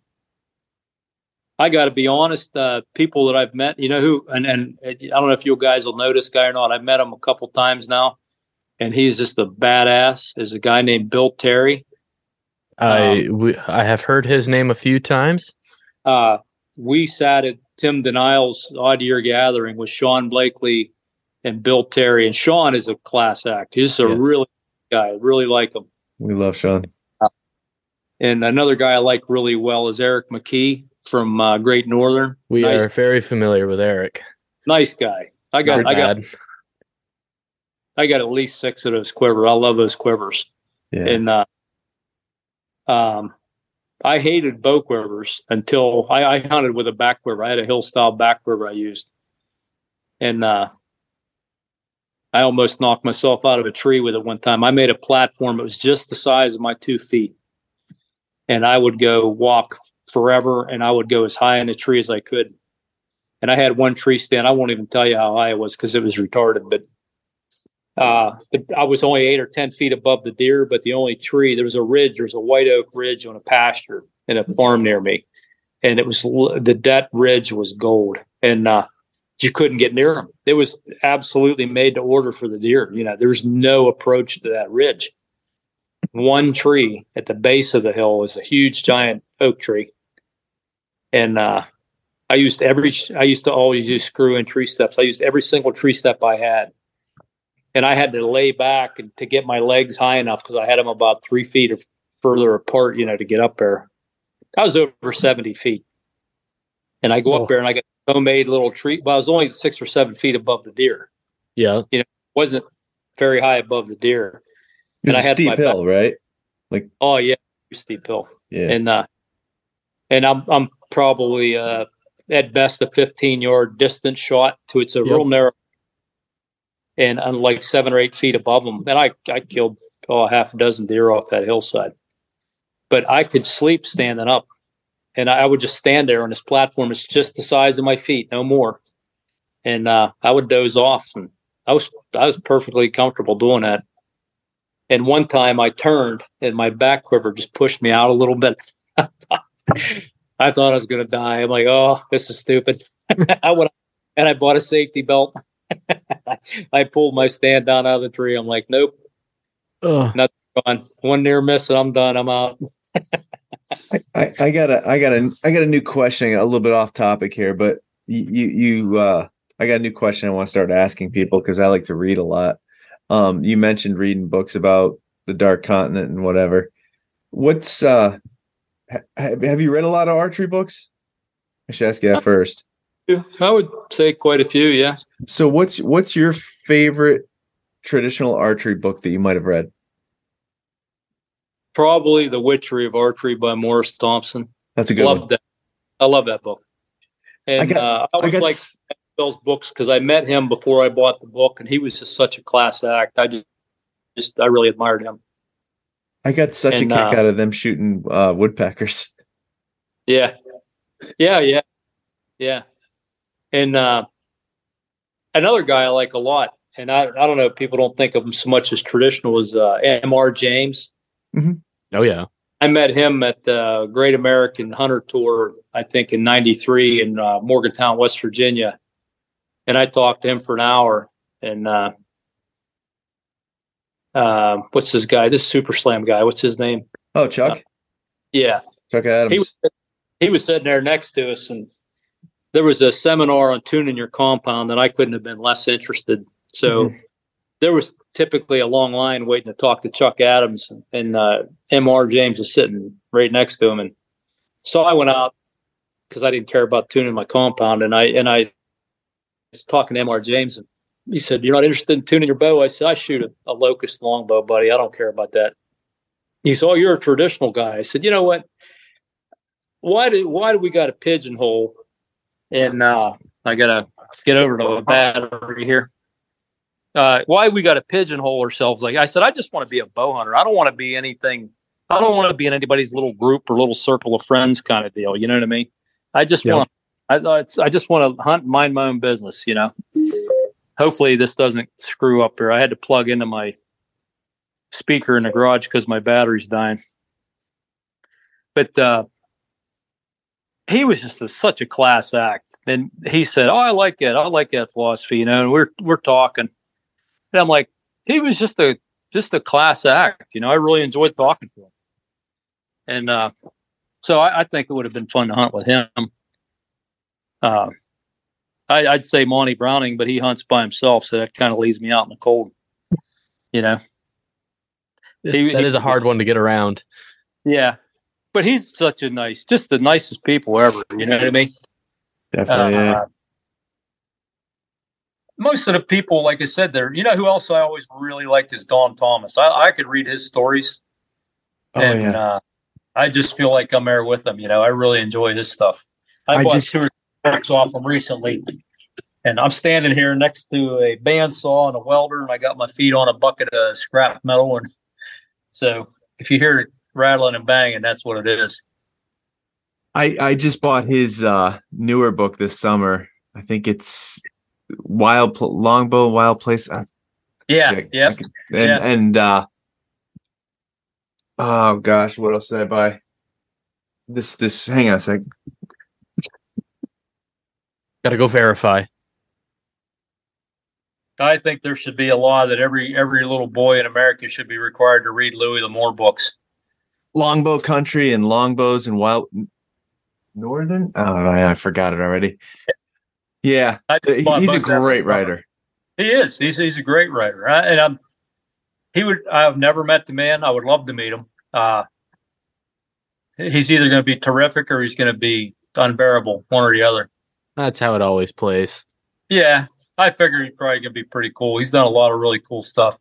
I got to be honest. Uh, people that I've met, you know, who and and I don't know if you guys will know this guy or not. I've met him a couple times now, and he's just a badass. Is a guy named Bill Terry. I we, I have heard his name a few times. Uh, we sat at Tim Denial's odd year gathering with Sean Blakely and Bill Terry, and Sean is a class act. He's a Yes. really good guy. Really like him. We love Sean. And another guy I like really well is Eric McKee from uh, Great Northern. We nice, are very familiar with Eric. nice guy. I got Not I got. I got at least six of those quivers. I love those quivers. Yeah. And uh, um, I hated bow quivers until I, I hunted with a back quiver. I had a hill style back quiver I used, and uh, I almost knocked myself out of a tree with it one time. I made a platform. It was just the size of my two feet, and I would go walk forever, and I would go as high in a tree as I could. And I had one tree stand. I won't even tell you how high it was because it was retarded, but uh, I was only eight or ten feet above the deer, but the only tree there was a ridge. There was a white oak ridge on a pasture in a farm near me, and it was the that ridge was gold, and uh, you couldn't get near them. It was absolutely made to order for the deer. You know, there's no approach to that ridge. One tree at the base of the hill was a huge giant oak tree, and uh, I used every. I used to always use screw in tree steps. I used every single tree step I had and I had to lay back and to get my legs high enough because I had them about three feet or further apart, you know, to get up there. I was over seventy feet, and I go Oh. up there and I got a homemade little tree. Well, I was only six or seven feet above the deer. Yeah. It wasn't very high above the deer. It and I a had steep my hill, right? Like oh yeah, steep hill, Yeah. and uh, and I'm I'm probably uh at best a 15 yard distance shot to it's a Yep. real narrow, and I'm like seven or eight feet above them. And I I killed oh half a dozen deer off that hillside, but I could sleep standing up, and I, I would just stand there on this platform. It's just the size of my feet, no more, and uh, I would doze off, and I was I was perfectly comfortable doing that. And one time I turned and my back quiver just pushed me out a little bit. I thought I was going to die. I'm like, oh, this is stupid. I would, and I bought a safety belt. I pulled my stand down out of the tree. I'm like, nope, Ugh. gone. One near miss and I'm done. I'm out. I, I got a I got a I got a new question, a little bit off topic here, but you you, you uh I got a new question I want to start asking people because I like to read a lot. Um, you mentioned reading books about the Dark Continent and whatever. What's uh ha- have, you read a lot of archery books? I should ask you that first. I would say quite a few. Yeah. So what's what's your favorite traditional archery book that you might have read? Probably The Witchery of Archery by Maurice Thompson. That's a good Love one. that. I love that book. And I, got- uh, I I got like Bill's books because I met him before I bought the book, and he was just such a class act. I just, just I really admired him. I got such and, a kick uh, out of them shooting uh, woodpeckers. Yeah, yeah, yeah, yeah. And uh, another guy I like a lot, and I I don't know, people don't think of him so much as traditional, is uh, M.R. James. Oh yeah. I met him at the Great American Hunter Tour, I think in '93 in uh, Morgantown, West Virginia, and I talked to him for an hour. And uh, uh, what's this guy? This Super Slam guy. What's his name? Oh, Chuck, Yeah, Chuck Adams. he was he was sitting there next to us, and there was a seminar on tuning your compound, and I couldn't have been less interested. So Mhm. there was typically a long line waiting to talk to Chuck Adams, and uh, Mr. James is sitting right next to him, and so I went out because I didn't care about tuning my compound, and I and I was talking to Mr. James, and he said, "You're not interested in tuning your bow?" I said, "I shoot a, a locust longbow, buddy. I don't care about that." He said, "Oh, you're a traditional guy." I said, "You know what? why do why do we got a pigeonhole? And uh, I gotta get over to a battery here. Uh, why we got to pigeonhole ourselves? Like I said, I just want to be a bow hunter. I don't want to be anything. I don't want to be in anybody's little group or little circle of friends kind of deal. You know what I mean? I just Yeah. want. I I just want to hunt, mind my own business. You know. Hopefully, this doesn't screw up here. I had to plug into my speaker in the garage because my battery's dying. But uh, he was just a, such a class act. Then he said, "Oh, I like that. I like that philosophy." You know, and we're we're talking, and I'm like, he was just a just a class act. You know, I really enjoyed talking to him, and uh, so I, I think it would have been fun to hunt with him. Uh, I, I'd say Monty Browning, but he hunts by himself, so that kind of leaves me out in the cold. You know. He- that he- is a hard one to get around. Yeah. But he's such a nice, just the nicest people ever. You know what I mean? Definitely. yeah. Uh, most of the people, like I said, there. You know who else I always really liked is Don Thomas. I, I could read his stories, Oh and yeah. uh, I just feel like I'm there with him. You know, I really enjoy his stuff. I, I bought just- two or three off them recently, and I'm standing here next to a bandsaw and a welder, and I got my feet on a bucket of scrap metal, and so if you hear it rattling and banging, that's what it is. I I just bought his uh newer book this summer. I think it's Wild Pl- Longbow Wild Place. Uh, Yeah, yeah. I could- and Yeah. and uh oh gosh, what else did I buy? This this hang on a sec. Got to go verify. I think there should be a law that every every little boy in America should be required to read Louis L'Amour books. Longbow Country and Longbows and Wild Northern. Oh, I I forgot it already. Yeah, he- he's a great writer. He is. He's he's a great writer, I, and I'm. He would. I've never met the man. I would love to meet him. Uh, he's either going to be terrific or he's going to be unbearable, one or the other. That's how it always plays. Yeah, I figure he's probably going to be pretty cool. He's done a lot of really cool stuff.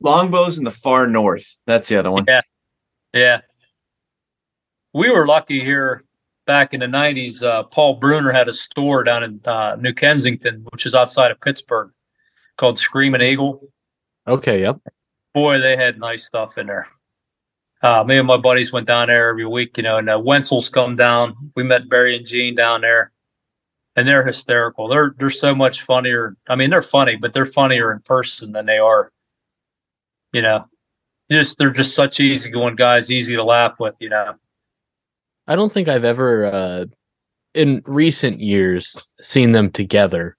Longbows in the far north. That's the other one. Yeah. Yeah. We were lucky here back in the 90s. Uh, Paul Bruner had a store down in uh, New Kensington, which is outside of Pittsburgh, called Screaming Eagle. Okay, yep. Boy, they had nice stuff in there. Uh, me and my buddies went down there every week, you know, and uh, Wensel's come down. We met Barry and Gene down there, and they're hysterical. They're they're so much funnier. I mean, they're funny, but they're funnier in person than they are. You know, just they're just such easygoing guys, easy to laugh with. You know, I don't think I've ever, uh, in recent years, seen them together,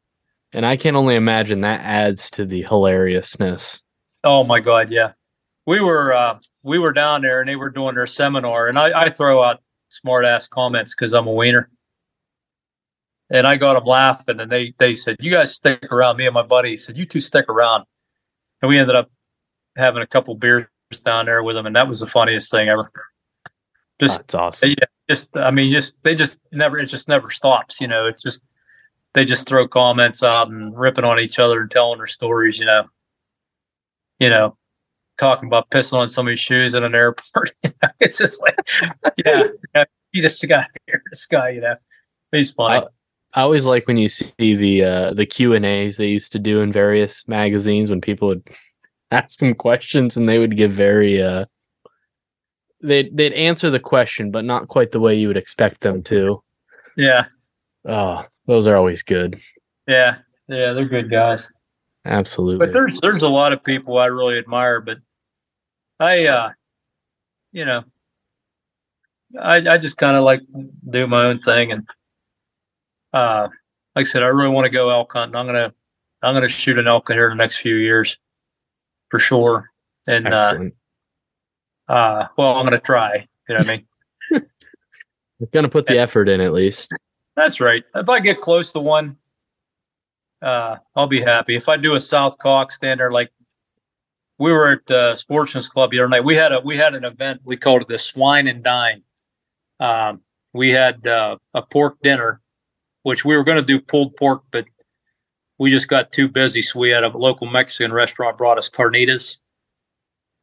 and I can only imagine that adds to the hilariousness. Oh my God, yeah. We were uh, we were down there and they were doing their seminar, and I, I throw out smart ass comments because I'm a wiener, and I got them laughing, and they they said, "You guys stick around." Me and my buddy said, "You two stick around," and we ended up having a couple beers down there with them, and that was the funniest thing ever. Just That's awesome. yeah, just I mean, just they just never it just never stops. You know, it's just they just throw comments out and ripping on each other and telling their stories. You know, you know, talking about pissing on somebody's shoes in an airport. You know, it's just like, yeah, yeah, you just got to hear this guy. You know, he's funny. Uh, I always like when you see the uh, the Q and A's they used to do in various magazines when people would ask them questions and they would give very uh they'd they'd answer the question but not quite the way you would expect them to. yeah, Oh, those are always good. yeah, yeah. They're good guys. Absolutely. But there's there's a lot of people I really admire, but I uh you know I I just kind of like do my own thing and uh like I said I really want to go elk hunting. I'm gonna I'm gonna shoot an elk here in the next few years for sure. And uh, uh well I'm gonna try. You know what I mean? Gonna put the effort in at least. That's right. If I get close to one, uh, I'll be happy. If I do a South Cock stand there, like we were at uh, Sportsman's Club the other night, we had a we had an event. We called it the Swine and Dine. Um, we had uh, a pork dinner, which we were going to do pulled pork, but we just got too busy, so we had a local Mexican restaurant brought us carnitas,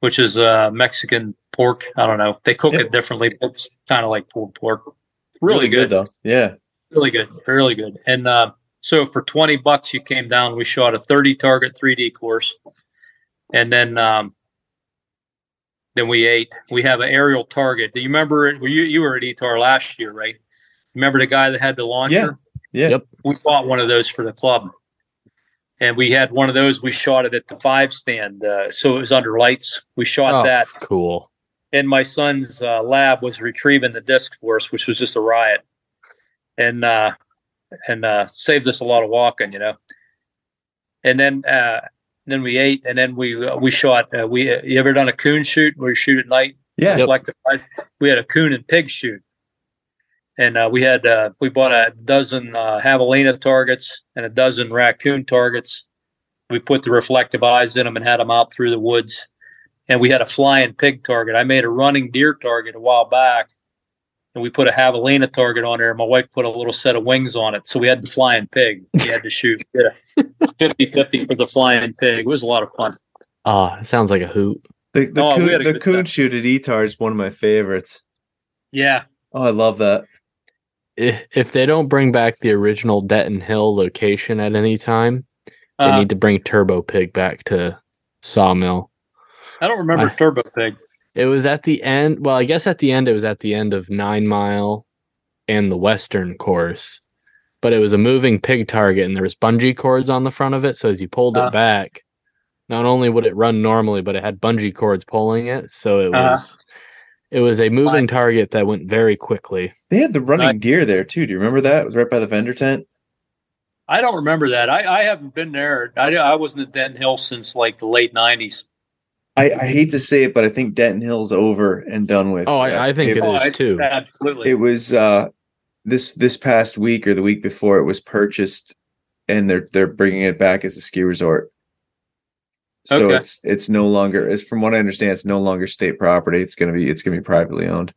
which is uh, Mexican pork. I don't know. They cook Yep. it differently. but It's kind of like pulled pork. Really, good. though. Yeah. Really good. Really good. And uh, so for 20 bucks, you came down. We shot a 30 target 3D course. And then um, then we ate. We have an aerial target. Do you remember it? Well, you, you were at ETAR last year, right? Remember the guy that had the launcher? Yeah. Yep. we bought one of those for the club and we had one of those we shot it at the five stand uh, so it was under lights we shot Oh. that Cool. and my son's uh, lab was retrieving the disc for us which was just a riot and uh and uh saved us a lot of walking you know and then uh then we ate and then we uh, we shot uh, we uh, you ever done a coon shoot where you shoot at night Yeah. Selective price. We had a coon and pig shoot, and uh, we had uh, we bought a dozen uh, javelina targets and a dozen raccoon targets. We put the reflective eyes in them and had them out through the woods. And we had a flying pig target. I made a running deer target a while back, and we put a javelina target on there. My wife put a little set of wings on it, so we had the flying pig. We had to shoot We 50-50 for the flying pig. It was a lot of fun. Ah, it sounds like a hoot. The the, Oh, coon, had the coon shoot at ETAR is one of my favorites. Yeah, Oh, I love that. If they don't bring back the original Denton Hill location at any time, they Uh, need to bring Turbo Pig back to Sawmill. I don't remember I- Turbo Pig. It was at the end. Well, I guess at the end, it was at the end of Nine Mile and the Western course. But it was a moving pig target, and there was bungee cords on the front of it. So as you pulled Uh. it back, not only would it run normally, but it had bungee cords pulling it. So it Uh-huh. was it was a moving target that went very quickly. They had the running Right. deer there too. Do you remember that? It was right by the vendor tent. I don't remember that. I, I haven't been there. I, I wasn't at Denton Hill since like the late '90s. I, I hate to say it, but I think Denton Hill's over and done with. Oh, I- I think it Oh, too. Absolutely. It was uh, this this past week or the week before it was purchased, and they're they're bringing it back as a ski resort. So Okay. it's it's no longer, as from what I understand, it's no longer state property. It's gonna be it's gonna be privately owned.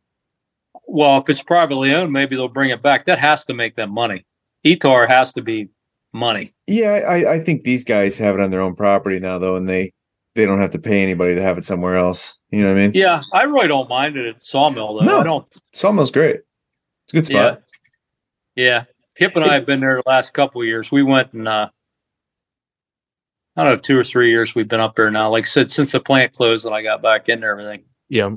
well, if it's privately owned, maybe they'll bring it back. That has to make them money. ETAR has to be money. Yeah, I, I think these guys have it on their own property now, though, and they they don't have to pay anybody to have it somewhere else. You know what I mean? Yeah, I really don't mind it at Sawmill though. No. I don't. Sawmill's great. It's a good spot. Yeah, Kip and I have been there the last couple of years. We went and uh, I don't know, two or three years we've been up there now. Like I said, since the plant closed and I got back in there, everything. Yeah,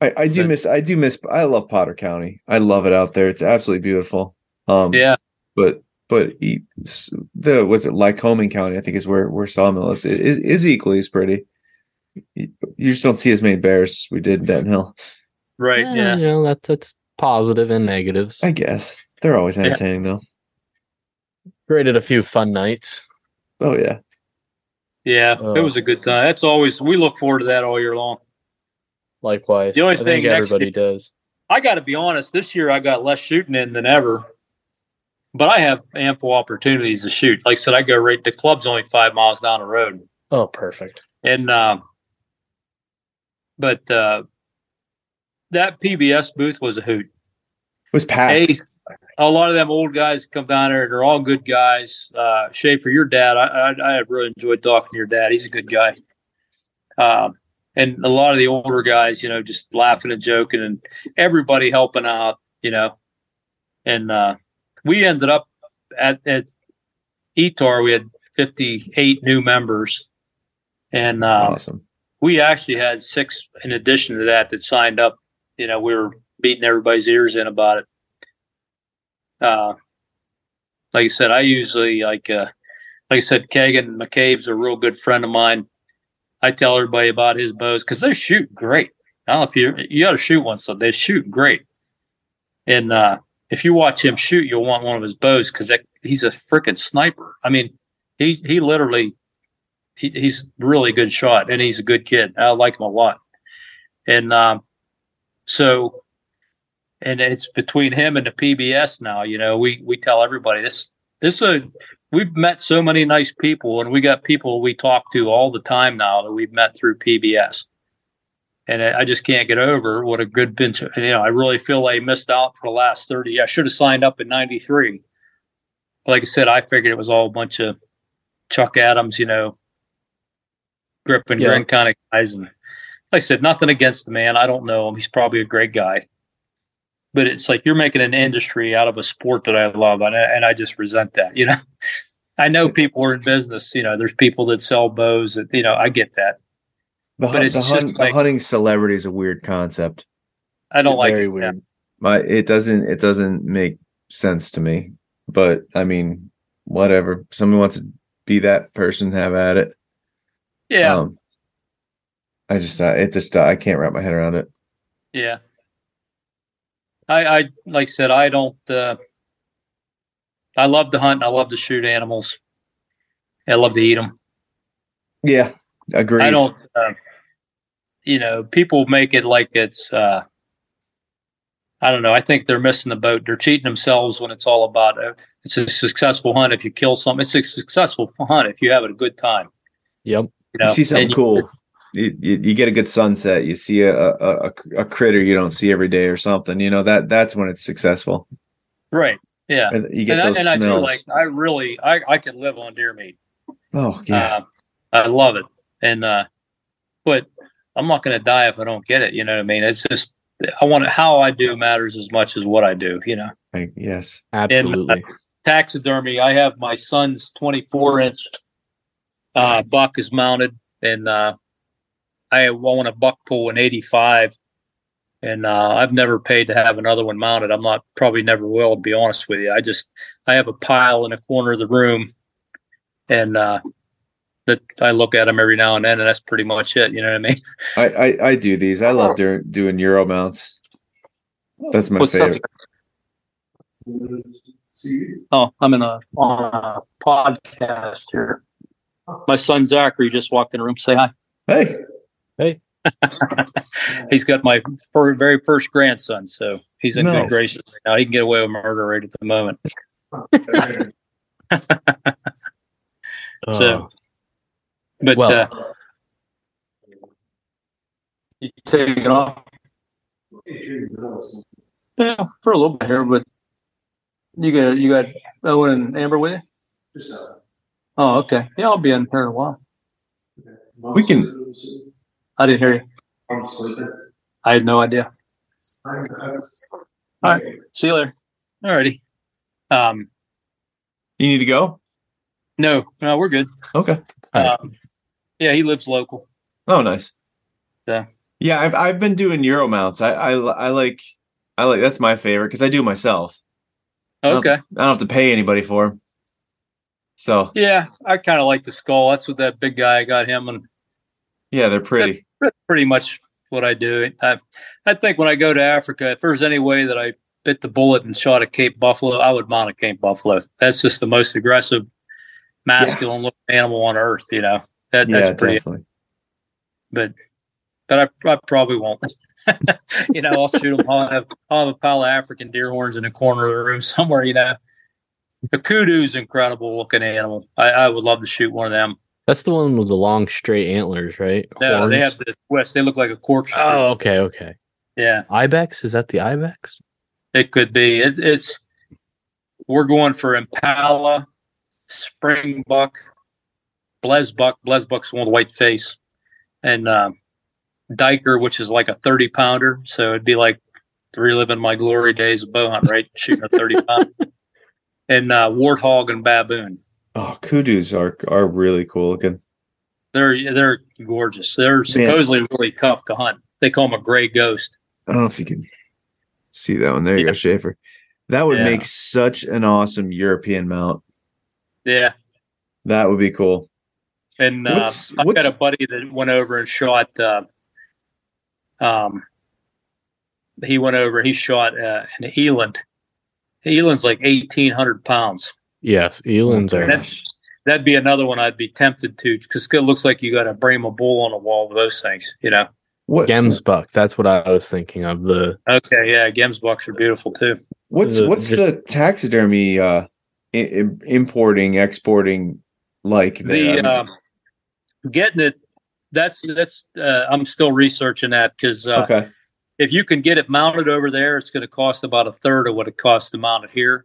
I, I do But- miss I do miss I love Potter County. I love it out there. It's absolutely beautiful. Um Yeah, but but e- s- the what's it Lycoming County, I think is where where Sawmill is, is is equally as pretty. You you just don't see as many bears as we did in Denton Hill. right. Eh, Yeah. you know that that's positive and negatives. I guess. They're always Yeah. entertaining though. Created a few fun nights. Oh yeah. Yeah, Oh. it was a good time. That's always we look forward to that all year long. Likewise, The only I thing next everybody year- does. I got to be honest. This year I got less shooting in than ever, but I have ample opportunities to shoot. Like I said, I go right. The club's only five miles down the road, Oh, perfect. and um, but uh, that PBS booth was a hoot. It was packed. Hey, a lot of them old guys come down there. And they're all good guys. Uh, Schaefer, your dad, I, I, I really enjoyed talking to your dad. He's a good guy. Um, and a lot of the older guys, you know, just laughing and joking, and everybody helping out, you know. And uh, we ended up at at ETAR. We had fifty eight new members, and um, awesome. we actually had six in addition to that that signed up. You know, we were beating everybody's ears in about it. Uh, like I said, I usually like, uh, like I said, Kagan McCabe's a real good friend of mine. I tell everybody about his bows because they shoot great. I don't know if you you got to shoot one, so they shoot great. And uh, if you watch him shoot, you'll want one of his bows because he's a freaking sniper. I mean, he he literally he, he's really good shot and he's a good kid. I like him a lot. And um, so, and it's between him and the PBS now. You know, we we tell everybody this this is a we've met so many nice people and we got people we talk to all the time now that we've met through PBS. And I just can't get over what a good bench. You know, I really feel I missed out for the last 30. I should have signed up in 93. Like I said, I figured it was all a bunch of Chuck Adams, you know, grip and Yeah. grin kind of guys. And I said, nothing against the man. I don't know him. He's probably a great guy. But it's like you're making an industry out of a sport that I love, and I, and I just resent that. You know, I know people are in business. You know, there's people that sell bows. That you know, I get that. The, But it's the, just the like- hunting celebrity is a weird concept. I don't like Very it. weird. My it doesn't it doesn't make sense to me. But I mean, whatever. Someone wants to be that person, have at it. Yeah, Um, I just uh, it just uh, I can't wrap my head around it. yeah. I, I like I said, I don't. Uh, I love to hunt. and I love to shoot animals. I love to eat them. Yeah, agree. I don't. Uh, you know, people make it like it's. Uh, I don't know. I think they're missing the boat. They're cheating themselves when it's all about. Uh, it's a successful hunt if you kill something. It's a successful hunt if you have a good time. Yep. You, know? You see something you- cool. You, you, get a good sunset. You see a, a a critter you don't see every day or something. You know that that's when it's successful. right? Yeah. And You get and I, those and I do smells. like. I really. I I could live on deer meat. oh yeah, Uh, I love it, and uh, but I'm not going to die if I don't get it. You know what I mean? It's just I want how I do matters as much as what I do. You know. I, yes. Absolutely. taxidermy. I have my son's 24 inch uh, buck is mounted, and uh, I want a buck pull in 85. And uh, I've never paid to have another one mounted. I'm not probably never will. To be honest with you, I just I have a pile in a corner of the room, and uh, that I look at them every now and then, and that's pretty much it. You know what I mean? I, I I do these. I love doing doing Euro mounts. That's my What's favorite. Oh, I'm in a on a podcast here. My son Zachary just walked in the room. Say hi. Hey, He's got my fir- very first grandson, so he's in Nice. good graces right now. He can get away with murder right at the moment. So, Oh, but Well- uh, you take it off. Yeah, for a little bit here, but you got you got Owen and Amber with you. Oh, okay. Yeah, I'll be in here in a while. we can. I didn't hear you. I'm sleeping. I had no idea. All right. See you later. Alrighty. Um, You need to go. no, no, we're good. Okay. All right. Um, yeah, he lives local. Oh, nice. Yeah. Yeah, I've I've been doing Euro mounts. I I, I like I like that's my favorite because I do myself. Okay. I don't have to pay anybody for them. So Yeah, I kind of like the skull. That's what that big guy I got him, and yeah, they're pretty. that's pretty much what I do. I, I think when I go to Africa, if there's any way that I bit the bullet and shot a Cape buffalo, I would mount a Cape buffalo. That's just the most aggressive, masculine looking animal on earth. You know that that's yeah, pretty. definitely. But but I, I probably won't. you know, I'll shoot them. I'll have I'll have a pile of African deer horns in a corner of the room somewhere. You know, the kudu's incredible looking animal. I, I would love to shoot one of them. That's the one with the long straight antlers, right? No, they have the twist. They look like a corkscrew. Oh, okay, okay. yeah. Ibex is that the Ibex? It could be. It, it's we're going for Impala, Springbuck, Blesbuck. Blesbuck's one with white face, and um, Duiker, which is like a thirty pounder. So it'd be like reliving my glory days of bow hunt, right? Shooting a thirty pounder. And uh, warthog and baboon. Oh, kudus are are really cool looking. They're they're gorgeous. They're supposedly really tough to hunt. They call them a gray ghost. I don't know if you can see that one. There you Yeah. go, Schaefer. That would Yeah. make such an awesome European mount. Yeah, That would be cool. And uh, What's- I've what's- got a buddy that went over and shot. Uh, um, he went over. He shot uh, an eland. Eland's like eighteen hundred pounds. Yes, elands are. That's that'd be another one I'd be tempted to because it looks like you got a Brahma bull on a wall with those things. You know. What Gemsbuck. That's what I was thinking of. The Okay, yeah, Gemsbucks are beautiful too. what's the- what's just- the taxidermy uh i- i- importing exporting like there? The um, getting it. That's that's. Uh, I'm still researching that because uh, okay. if you can get it mounted over there, it's going to cost about a third of what it costs to mount it here.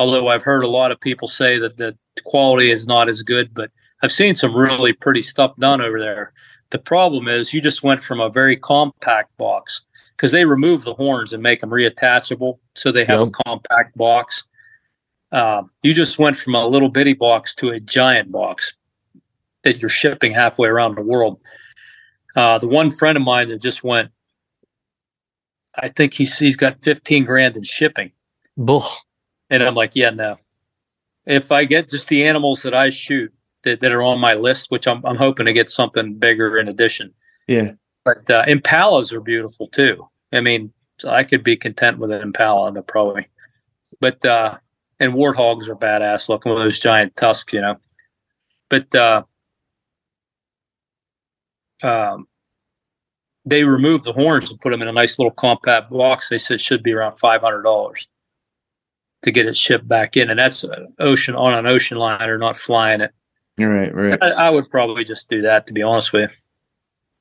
Although I've heard a lot of people say that the quality is not as good, but I've seen some really pretty stuff done over there. the problem is you just went from a very compact box because they remove the horns and make them reattachable, so they have Yep. a compact box. Um, you just went from a little bitty box to a giant box that you're shipping halfway around the world. Uh, the one friend of mine that just went, I think he's he's got 15 grand in shipping. Bull. And I'm like, yeah, no. If I get just the animals that I shoot that, that are on my list, which I'm, I'm hoping to get something bigger in addition. Yeah. But uh, impalas are beautiful too. I mean, so I could be content with an impala, probably. But uh, and warthogs are badass looking with those giant tusks, you know. But uh, um, they removed the horns and put them in a nice little compact box. They said it should be around five hundred dollars to get it shipped back in, and that's uh, ocean on an ocean liner, not flying it. You're right. Right. I, I would probably just do that, to be honest with you.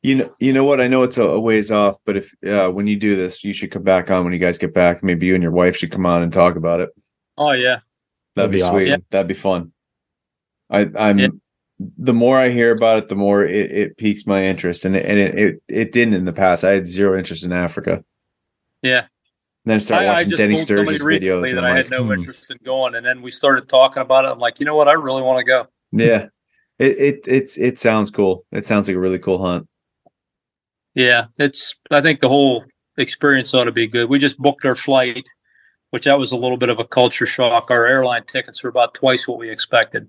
You know, you know what? I know it's a, a ways off, but if uh, when you do this, you should come back on when you guys get back. Maybe you and your wife should come on and talk about it. Oh yeah, That'd, That'd be, be sweet. awesome. That'd be fun. I, I'm. Yeah. The more I hear about it, the more it, it piques my interest, and it, and it, it it didn't in the past. I had zero interest in Africa. yeah. And then I started I, I watching just Denny told somebody Sturgis videos, that and I I'm had like, no hmm. interest in going, and then we started talking about it. I'm like, you know what? I really want to go. yeah, it it it's it sounds cool. It sounds like a really cool hunt. Yeah, it's. I think the whole experience ought to be good. We just booked our flight, which that was a little bit of a culture shock. Our airline tickets were about twice what we expected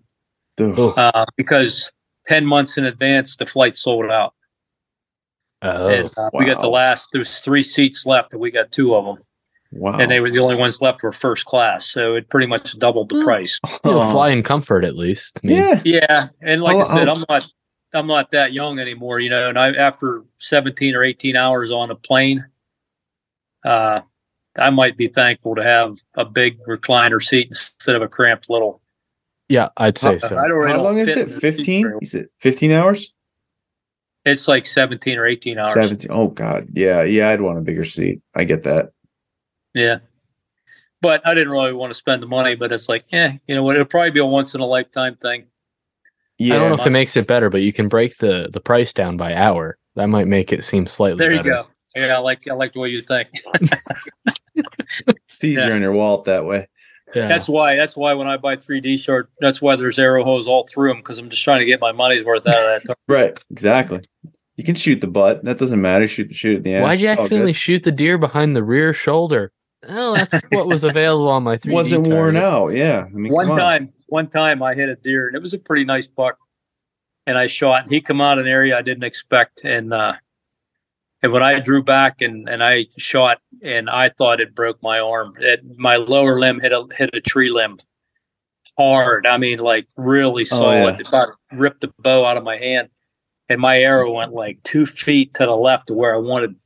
Oh. uh, because ten months in advance the flight sold out, Oh. and uh, we got the last. There's three seats left, and we got two of them, Wow. and they were the only ones left were first class. So it pretty much doubled the Hmm. price. You'll Oh. fly in comfort at least. I mean, yeah. Yeah, and like How- I said, how- I'm not I'm not that young anymore, you know. And I after 17 or 18 hours on a plane, uh, I might be thankful to have a big recliner seat instead of a cramped little. Yeah, I'd say How- so. I don't really How don't long is it? in the seat Fifteen? Is it fifteen hours? It's like 17 or 18 hours. Seventeen. Oh God. Yeah. Yeah. I'd want a bigger seat. I get that. Yeah, but I didn't really want to spend the money. But it's like, yeah, you know what? It'll probably be a once in a lifetime thing. Yeah. I don't know if it makes it better, but you can break the the price down by hour. That might make it seem slightly There you better. go. Yeah, I like I like the way you think. It's easier Yeah. on your wallet that way. Yeah. That's why. That's why when I buy 3D short, that's why there's arrow holes all through them because I'm just trying to get my money's worth out of that. Right. Exactly. You can shoot the butt. That doesn't matter. Shoot the shoot at the end. Why'd you It's accidentally shoot the deer behind the rear shoulder? Oh, that's what was available on my 3D. Wasn't worn out. Yeah. I mean, one come on. time, one time I hit a deer and it was a pretty nice buck, and I shot. And he come out an area I didn't expect, and uh, and when I drew back and and I shot, and I thought it broke my arm. It, my lower limb hit a hit a tree limb hard. I mean, like really Oh, solid. yeah. It about ripped the bow out of my hand, and my arrow went like two feet to the left of where I wanted.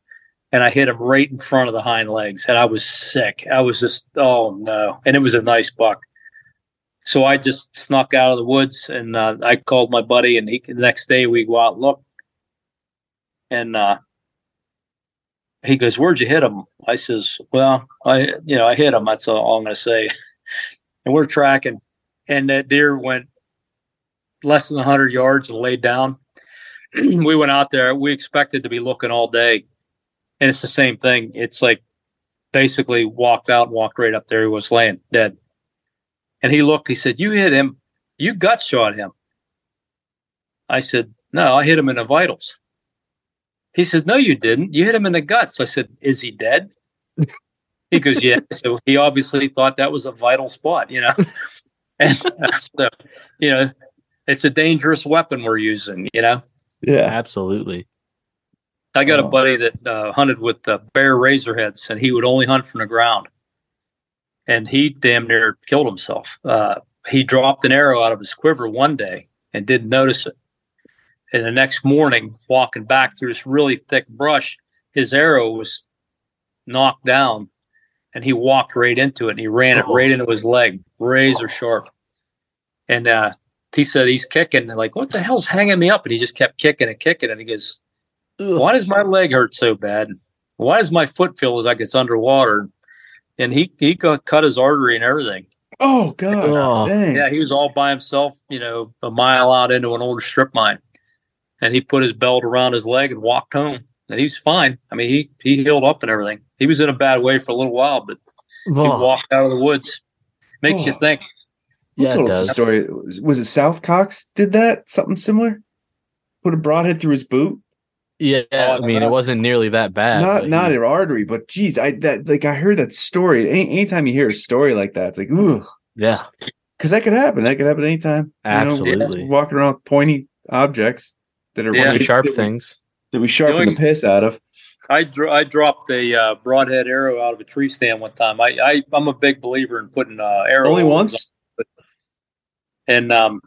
And I hit him right in front of the hind legs, and I was sick. I was just, oh no! And it was a nice buck. So I just snuck out of the woods and uh, I called my buddy and he the next day we go out and look. And uh, he goes, Where'd you hit him? I says, Well, I you know, I hit him, that's all I'm gonna say. and we're tracking and that deer went less than hundred yards and laid down. we went out there, we expected to be looking all day. And it's the same thing. It's like basically walked out, and walked right up there, he was laying dead. And he looked, he said, You hit him, you gut shot him. I said, No, I hit him in the vitals. He said, No, you didn't. You hit him in the guts. I said, Is he dead? he goes, Yeah. So he obviously thought that was a vital spot, you know. and uh, so, you know, it's a dangerous weapon we're using, you know. Yeah. Absolutely. I got a Oh. buddy that uh, hunted with uh, bear razorheads, and he would only hunt from the ground. And he damn near killed himself. Uh, he dropped an arrow out of his quiver one day and didn't notice it. And the next morning, walking back through this really thick brush, his arrow was knocked down, and he walked right into it. And he ran it Oh. right into his leg, razor sharp. And uh, he said he's kicking, and like, what the hell's hanging me up? And he just kept kicking and kicking, and he goes, why does my leg hurt so bad? Why does my foot feel as like it's underwater? And he he got cut his artery and everything. Oh God. Oh. Dang. Yeah, he was all by himself, you know, a mile out into an old strip mine. and he put his belt around his leg and walked home. And he's fine. I mean, he he healed up and everything. He was in a bad way for a little while, but he Oh, walked out of the woods. Makes you Oh. think. Who Yeah, it told us does. the story? Was was it South Cox did that? Something similar? Put a broadhead through his boot? Yeah, Oh, I mean, it wasn't nearly that bad. not not he- an artery, but geez, I that like I heard that story. Any, anytime you hear a story like that, it's like, ooh, yeah, because that could happen. That could happen anytime. You know, Absolutely. walking around with pointy objects that are Yeah. pretty sharp that we- things. that we sharpen The the piss out of. I dro- I dropped a uh, broadhead arrow out of a tree stand one time. I, I I'm a big believer in putting uh, arrow Only holes once. and um,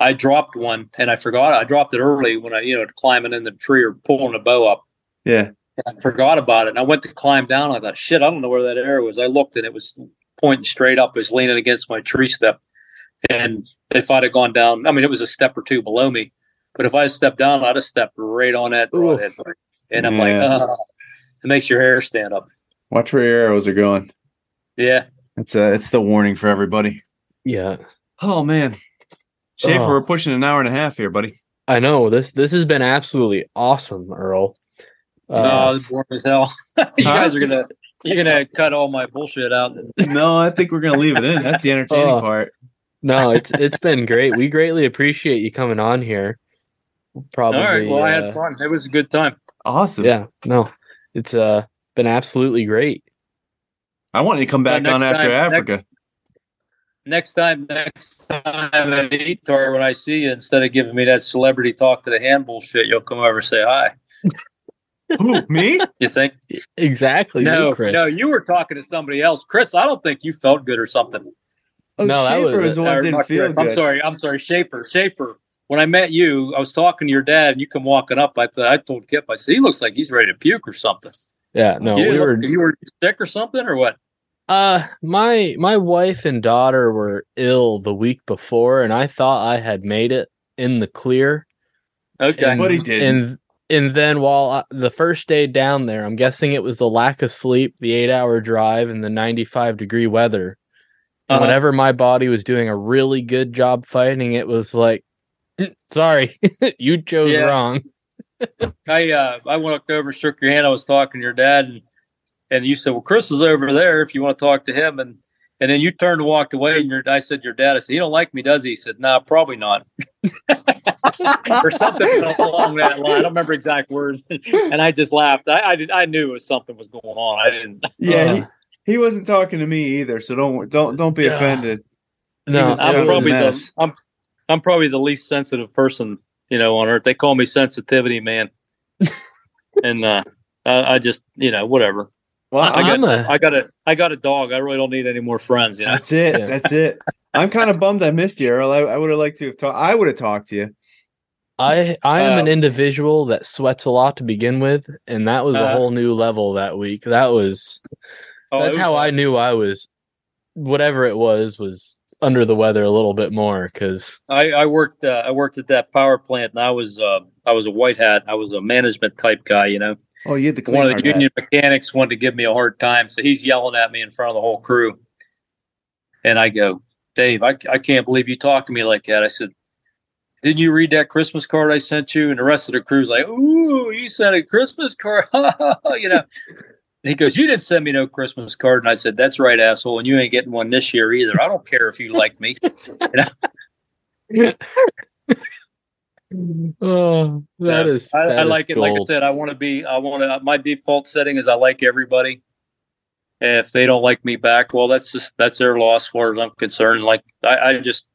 I dropped one and I forgot. I dropped it early when I, you know, climbing in the tree or pulling a bow up. Yeah, I forgot about it. And I went to climb down. I thought, shit, I don't know where that arrow was. I looked and it was pointing straight up. It was leaning against my tree step. And if I'd have gone down, I mean, it was a step or two below me. But if I had stepped down, I'd have stepped right on that Ooh. broadhead. And I'm like, oh, it makes your hair stand up. watch where your arrows are going. Yeah. It's uh, it's the warning for everybody. Yeah, Oh man, Schaefer, Oh. we're pushing an hour and a half here, buddy. I know this. This has been absolutely awesome, Earl. Oh, Uh, it's boring as hell. you guys are gonna you're gonna cut all my bullshit out. no, I think we're gonna leave it in. That's the entertaining Oh. part. no, it's it's been great. We greatly appreciate you coming on here. Probably. all right. Well, I uh, had fun. It was a good time. Awesome. Yeah, no, it's uh been absolutely great. I want you to come back next on after time- Africa. Next time, next time at the ETAR, when I see you, instead of giving me that celebrity talk to the hand bullshit, you'll come over and say hi. Who me? You think? Exactly. no, you, Chris. no, you were talking to somebody else, Chris. I don't think you felt good or something. Oh, No, that Schaefer was- was the one that didn't feel good. I'm sorry. I'm sorry, Schaefer. Schaefer. When I met you, I was talking to your dad, and you come walking up. I thought I told Kip, I said he looks like he's ready to puke or something. Yeah, no, you, we were. you were sick or something or what? Uh, my my wife and daughter were ill the week before, and I thought I had made it in the clear. Okay. And, But he didn't. And and then while I, the first day down there, I'm guessing it was the lack of sleep, the eight hour drive, and the 95 degree weather. Uh-huh. whenever my body was doing a really good job fighting, it was like, "Mm, sorry, you chose Yeah. wrong. I uh, I walked over, shook your hand. I was talking to your dad, and and you said, "Well, Chris is over there. If you want to talk to him." And and then you turned and walked away. And your, I said, "Your dad." I said, "He don't like me, does he?" He said, "No, nah, probably not." or something along that line. I don't remember exact words. and I just laughed. I I, did, I knew it was something was going on. I didn't. yeah, Uh, he, he wasn't talking to me either, so don't don't don't be Yeah. offended. No, was- I'm probably the. I'm I'm probably the least sensitive person you know on earth. They call me sensitivity man, and uh, I, I just you know whatever. Well, I got I'm a- I got a I got a dog. I really don't need any more friends. You know. that's it. That's it. I'm kind of bummed I missed you, Earl. I, I would have liked to have talked. I would have talked to you. I I am Uh, an individual that sweats a lot to begin with, and that was a Uh, whole new level that week. That was Oh, that's was how I knew I was whatever it was was under the weather a little bit more because I, I worked uh, I worked at that power plant, and I was uh, I was a white hat. I was a management type guy. You know, Oh, you had the one of the hat. union mechanics wanted to give me a hard time, so he's yelling at me in front of the whole crew, and I go, Dave, I, I can't believe you talked to me like that. I said, Didn't you read that Christmas card I sent you? And the rest of the crew's like, Ooh, you sent a Christmas card, you know. And he goes, You didn't send me no Christmas card. And I said, That's right, asshole. And you ain't getting one this year either. I don't care if you like me. oh that Yeah. is I, that I is like it. Like I said, I want to be. I want to. My default setting is I like everybody. If they don't like me back, well, that's just that's their loss, as far as I'm concerned. Like I, I just,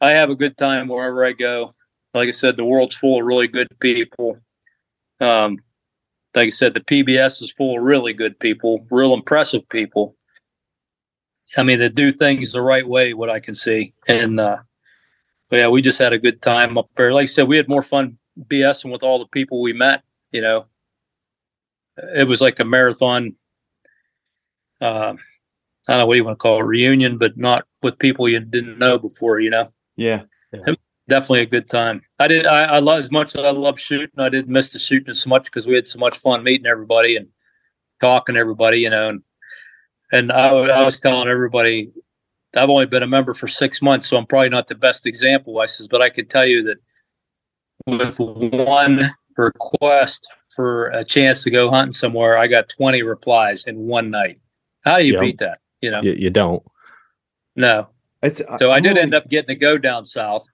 I have a good time wherever I go. Like I said, the world's full of really good people. Um, like I said, the PBS is full of really good people, real impressive people. I mean, that do things the right way, what I can see, and uh, yeah, we just had a good time up there. Like I said, we had more fun BSing with all the people we met. You know, it was like a marathon. Uh, I don't know what you want to call it, reunion, but not with people you didn't know before. You know, Yeah. definitely a good time. I did. I, I love as much as I love shooting. I didn't miss the shooting as much because we had so much fun meeting everybody and talking to everybody. You know, and and I, I was telling everybody, I've only been a member for six months, so I'm probably not the best example. I says, but I can tell you that with one request for a chance to go hunting somewhere, I got 20 replies in one night. How do you beat that? You know, You, you don't. no. It's So I did I'm end up getting to go down south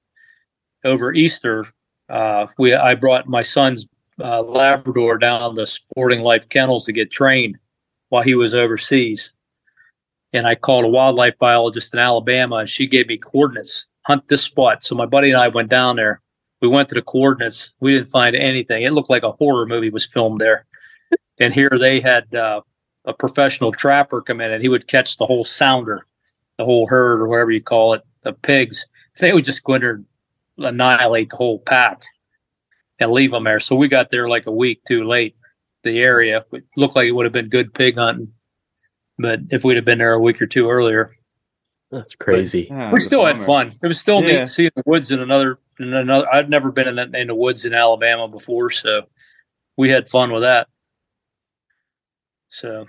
over Easter. Uh, we I brought my son's uh, Labrador down to Sporting Life Kennels to get trained while he was overseas, and I called a wildlife biologist in Alabama, and she gave me coordinates. Hunt this spot. So my buddy and I went down there. We went to the coordinates. We didn't find anything. It looked like a horror movie was filmed there. And here they had uh, a professional trapper come in, and he would catch the whole sounder the whole herd or whatever you call it of pigs. They would just go in there and annihilate the whole pack and leave them there. So we got there like a week too late. The area it looked like it would have been good pig hunting, but if we'd have been there a week or two earlier, That's crazy. Yeah, we it's still had fun. It was still Yeah. neat to see the woods in another. In another, I'd never been in, the- in the woods in Alabama before, so we had fun with that. So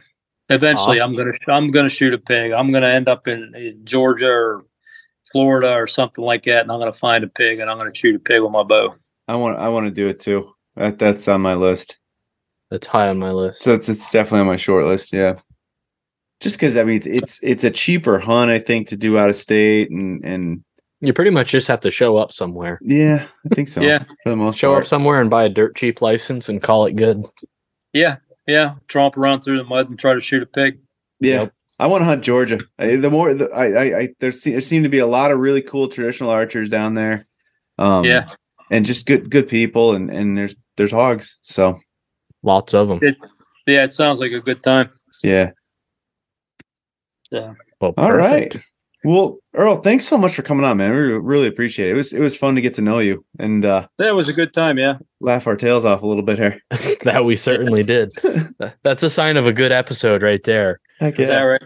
eventually, Awesome. I'm gonna I'm gonna shoot a pig. I'm gonna end up in, in Georgia or Florida or something like that, and I'm gonna find a pig and I'm gonna shoot a pig with my bow. I want I want to do it too. That that's on my list. That's high on my list. So it's it's definitely on my short list. Yeah. Just because I mean it's it's a cheaper hunt I think to do out of state and and You pretty much just have to show up somewhere. yeah I think so Yeah. for the most Show part up somewhere and buy a dirt cheap license and call it good. Yeah, yeah. Tromp around through the mud and try to shoot a pig. yeah Yep. I want to hunt Georgia I, the more the, I, I I there se- there seem to be a lot of really cool traditional archers down there um Yeah. and just good good people and and there's there's hogs so Lots of them. It- Yeah, it sounds like a good time. yeah So, Well, All right. Well, Earl, thanks so much for coming on, man. We really appreciate it. It was it was fun to get to know you and uh, that was a good time. Yeah. laugh our tails off a little bit here. that we certainly did. That's a sign of a good episode right there. Heck Is that right?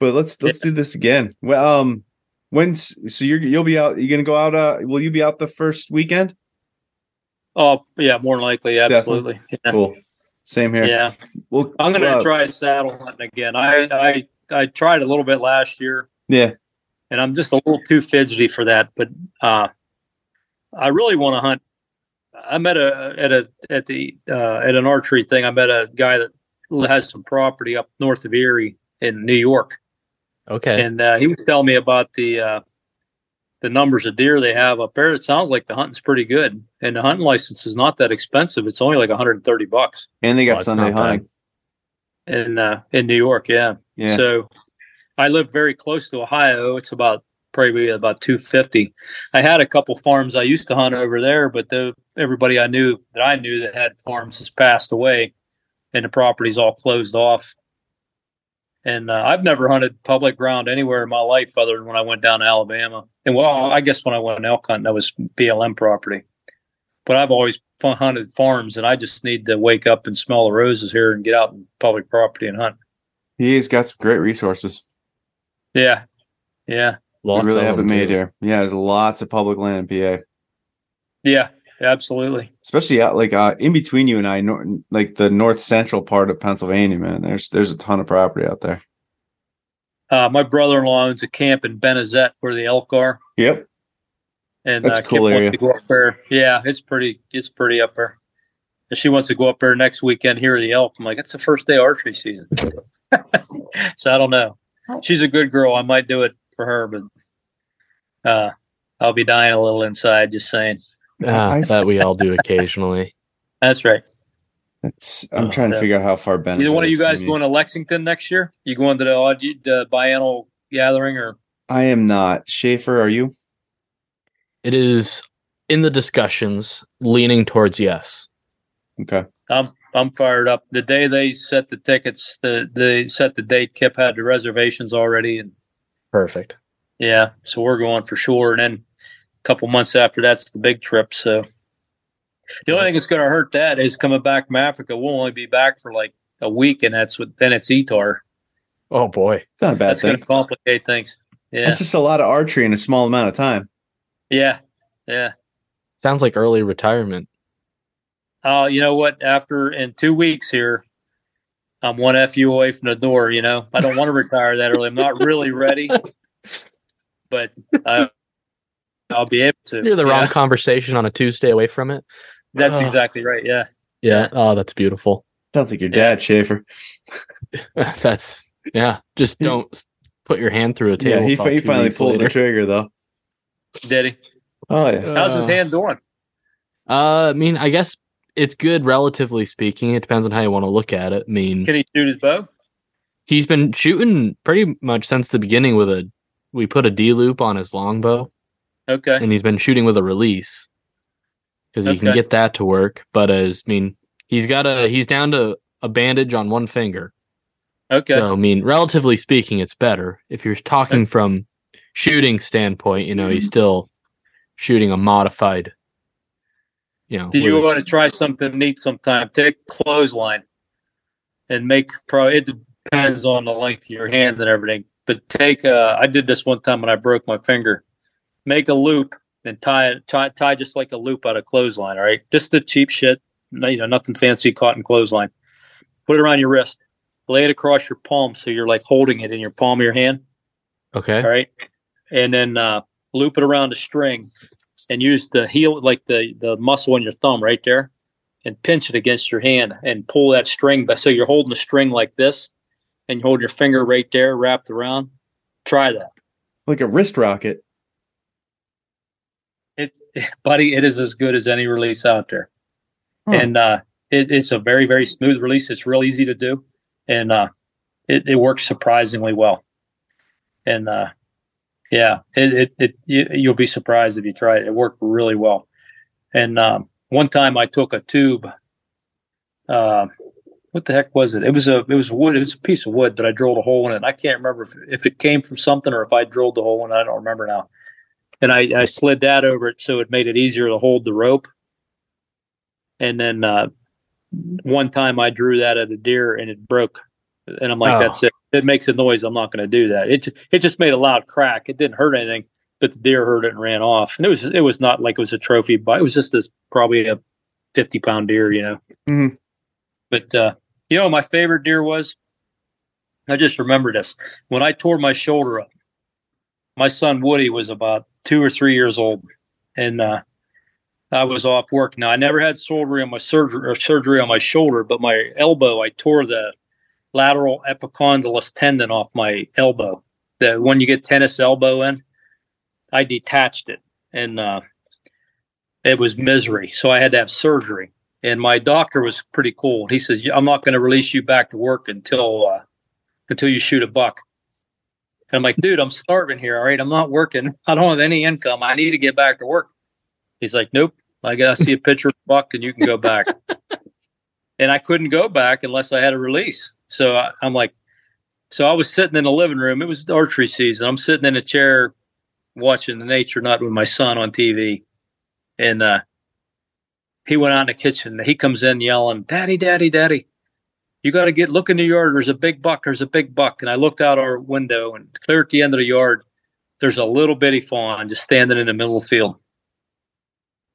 But let's let's do this again. Well, um, when's so you're you'll be out? You gonna go out? Uh, will you be out the first weekend? Oh, yeah, more than likely. Absolutely. Yeah. Cool. Same here. Yeah. Well, I'm gonna uh, try saddle hunting again. I, I I tried a little bit last year, Yeah. and I'm just a little too fidgety for that. But uh, I really want to hunt. I met a at a at the uh, at an archery thing. I met a guy that has some property up north of Erie in New York, Okay. and uh, he was telling me about the uh, the numbers of deer they have up there. It sounds like the hunting's pretty good, and the hunting license is not that expensive. It's only like 130 bucks And they got Well, Sunday not bad. hunting. in uh, in New York. Yeah. Yeah. So I live very close to Ohio. It's about probably about 250. I had a couple farms I used to hunt over there, but the, everybody I knew that I knew that had farms has passed away and the property's all closed off. And uh, I've never hunted public ground anywhere in my life other than when I went down to Alabama. And well, I guess when I went elk hunting, that was BLM property. But I've always hunted farms, and I just need to wake up and smell the roses here and get out in public property and hunt. He's got some great resources. Yeah, yeah, Lots we really have it them, made too. here. Yeah, there's lots of public land in PA. yeah, absolutely. especially out like uh, in between you and I, nor- like the north central part of Pennsylvania, man. There's there's a ton of property out there. Uh, my brother-in-law owns a camp in Benezette where the elk are, Yep. and That's uh, cool area. to go up there. Yeah, it's pretty. It's pretty up there. And she wants to go up there next weekend. Hear the elk. I'm like, it's the first day of archery season. so I don't know. She's a good girl. I might do it for her, but uh, I'll be dying a little inside. Just saying. Ah, I- that we all do occasionally. That's right. It's, I'm trying to figure out how far Ben. Either one of you guys going to Lexington next year? You going to the odd uh, biennial gathering or? I am not. Schaefer, are you? It is in the discussions, leaning towards yes. Okay. I'm I'm fired up. The day they set the tickets, the they set the date. Kip had the reservations already, and Perfect. yeah, so we're going for sure. And then a couple months after that's the big trip. So the only thing that's going to hurt that is coming back from Africa. We'll only be back for like a week, and that's what then it's ETAR. Oh boy. Not a bad That's going thing. to complicate things. Yeah, That's just a lot of archery in a small amount of time. yeah, yeah. Sounds like early retirement. Uh, you know what? After in two weeks here, I'm one fu away from the door. You know, I don't want to retire that early. I'm not really ready, but I, I'll be able to. You're the wrong Yeah, conversation on a Tuesday away from it. That's Ugh. exactly right. Yeah. Yeah. Oh, that's beautiful. Sounds like your dad, Schaefer. that's yeah. Just don't put your hand through a table. Yeah, he, saw he two finally weeks pulled the trigger though. Did he? Oh yeah. How's his Uh, hand doing? Uh, I mean, I guess it's good, relatively speaking. It depends on how you want to look at it. I mean, Can he shoot his bow? he's been shooting pretty much since the beginning with a. We put a D loop on his longbow, Okay. and he's been shooting with a release because he can get that to work. But as I mean, he's got a he's down to a bandage on one finger. Okay. So I mean, relatively speaking, it's better. If you're talking from shooting standpoint, you know, he's still shooting a modified. You know, Do you want to try something neat sometime? Take clothesline and make pro. It depends on the length of your hand and everything. But take. Uh, I did this one time when I broke my finger. Make a loop and tie it. Tie, tie just like a loop out of clothesline. All right, just the cheap shit. You know, nothing fancy. Cotton clothesline. Put it around your wrist. Lay it across your palm so you're like holding it in your palm of your hand. okay. All right. And then uh, loop it around a string and use the heel, like the, the muscle in your thumb right there, and pinch it against your hand and pull that string. But so you're holding the string like this and you hold your finger right there wrapped around. Try that. Like a wrist rocket. It, buddy, it is as good as any release out there. Huh. And uh, it, it's a very, very smooth release. It's real easy to do. And uh, it, it works surprisingly well. And uh, yeah, it, it, it you, you'll be surprised if you try it. It worked really well. And um, one time I took a tube. Uh, what the heck was it? It was a it was wood. It was a piece of wood that I drilled a hole in it. And I can't remember if, if it came from something or if I drilled the hole in it. I don't remember now. And I, I slid that over it so it made it easier to hold the rope. And then uh, one time I drew that at a deer and it broke. And I'm like, Oh. that's it. It makes a noise. I'm not going to do that. It ju- it just made a loud crack. It didn't hurt anything, but the deer heard it and ran off. And it was it was not like it was a trophy, but it was just this probably a 50 pound deer, you know. Mhm. But uh, you know, what my favorite deer was. I just remember this when I tore my shoulder up. My son Woody was about two or three years old, and uh, I was off work. Now I never had surgery on my surgery or surgery on my shoulder, but my elbow I tore the lateral epicondylus tendon off my elbow. The when you get tennis elbow in, I detached it, and uh, it was misery. So I had to have surgery. And my doctor was pretty cool. He said, "I'm not going to release you back to work until uh, until you shoot a buck." And I'm like, "Dude, I'm starving here. All right, I'm not working. I don't have any income. I need to get back to work." He's like, "Nope. I got to see a picture of buck, and you can go back." and I couldn't go back unless I had a release. So I, I'm like, so I was sitting in the living room. It was archery season. I'm sitting in a chair watching the nature nut with my son on TV, and uh, he went out in the kitchen. He comes in yelling, "Daddy, daddy, daddy! You got to get look in the yard. There's a big buck. There's a big buck." And I looked out our window, and clear at the end of the yard, there's a little bitty fawn just standing in the middle of the field.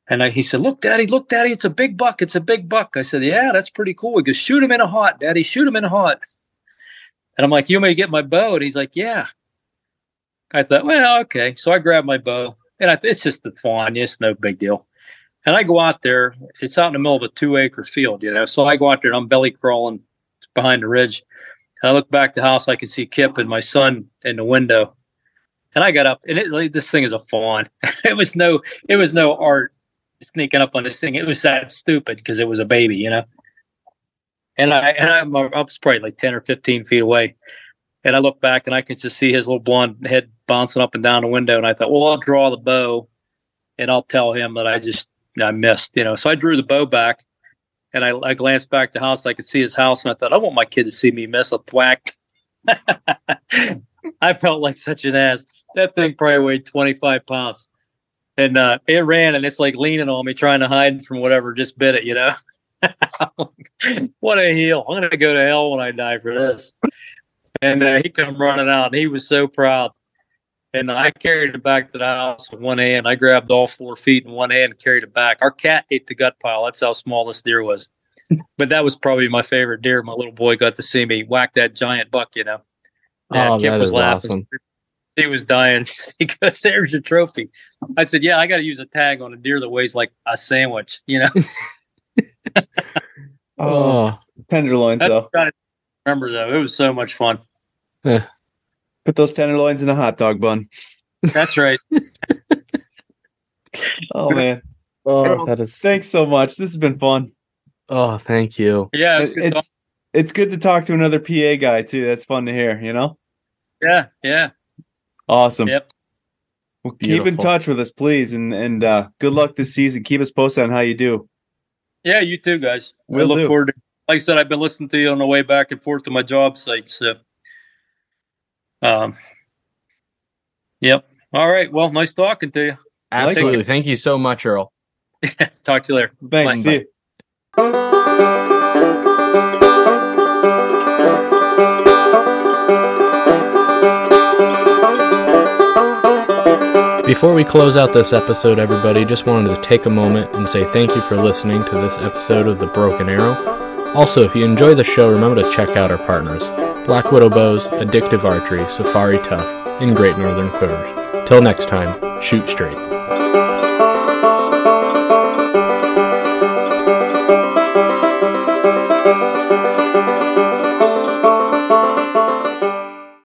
And I, he said, "Look, Daddy, look, Daddy, it's a big buck. It's a big buck." I said, "Yeah, that's pretty cool." He goes, "Shoot him in a hot, Daddy. Shoot him in a hot." And I'm like, "You may get my bow?" And he's like, "Yeah." I thought, well, okay. So I grabbed my bow, and I, it's just the fawn. It's no big deal. And I go out there. It's out in the middle of a two acre field, you know. So I go out there and I'm belly crawling behind the ridge. And I look back the house. I can see Kip and my son in the window. And I got up, and it like, this thing is a fawn. it was no, it was no art sneaking up on this thing. It was that stupid because it was a baby, you know. And I and I'm, I was probably like ten or fifteen feet away, and I look back and I could just see his little blonde head bouncing up and down the window. And I thought, well, I'll draw the bow, and I'll tell him that I just I missed, you know. So I drew the bow back, and I, I glanced back to the house. I could see his house, and I thought, I want my kid to see me miss a thwack. I felt like such an ass. That thing probably weighed twenty five pounds and uh, it ran and it's like leaning on me trying to hide from whatever just bit it you know what a heel i'm gonna go to hell when i die for this and uh, he come running out and he was so proud and i carried it back to the house with one hand i grabbed all four feet in one hand and carried it back our cat ate the gut pile that's how small this deer was but that was probably my favorite deer my little boy got to see me whack that giant buck you know Oh, Kip that is awesome. She was dying. because "There's your trophy." I said, "Yeah, I got to use a tag on a deer that weighs like a sandwich." You know, Oh, oh. tenderloin, That's though. trying to remember though. It was so much fun. Put those tenderloins in a hot dog bun. That's right. Oh man. oh, that is. Thanks so much. This has been fun. Oh, thank you. Yeah, it's It- good talk. it's it's good to talk to another PA guy too. That's fun to hear, you know? yeah, yeah. Awesome. Yep. Well, keep in touch with us, please, and and uh, good luck this season. Keep us posted on how you do. Yeah, you too, guys. We'll look do. forward to. Like I said, I've been listening to you on the way back and forth to my job site. So, um, yep. All right. Well, nice talking to you. Absolutely. Thank you so much, Earl. Talk to you later. Thanks. Bye. See you. Before we close out this episode, everybody, just wanted to take a moment and say thank you for listening to this episode of The Broken Arrow. Also, if you enjoy the show, remember to check out our partners Black Widow Bows, Addictive Archery, Safari Tuff, and Great Northern Quivers. Till next time, shoot straight.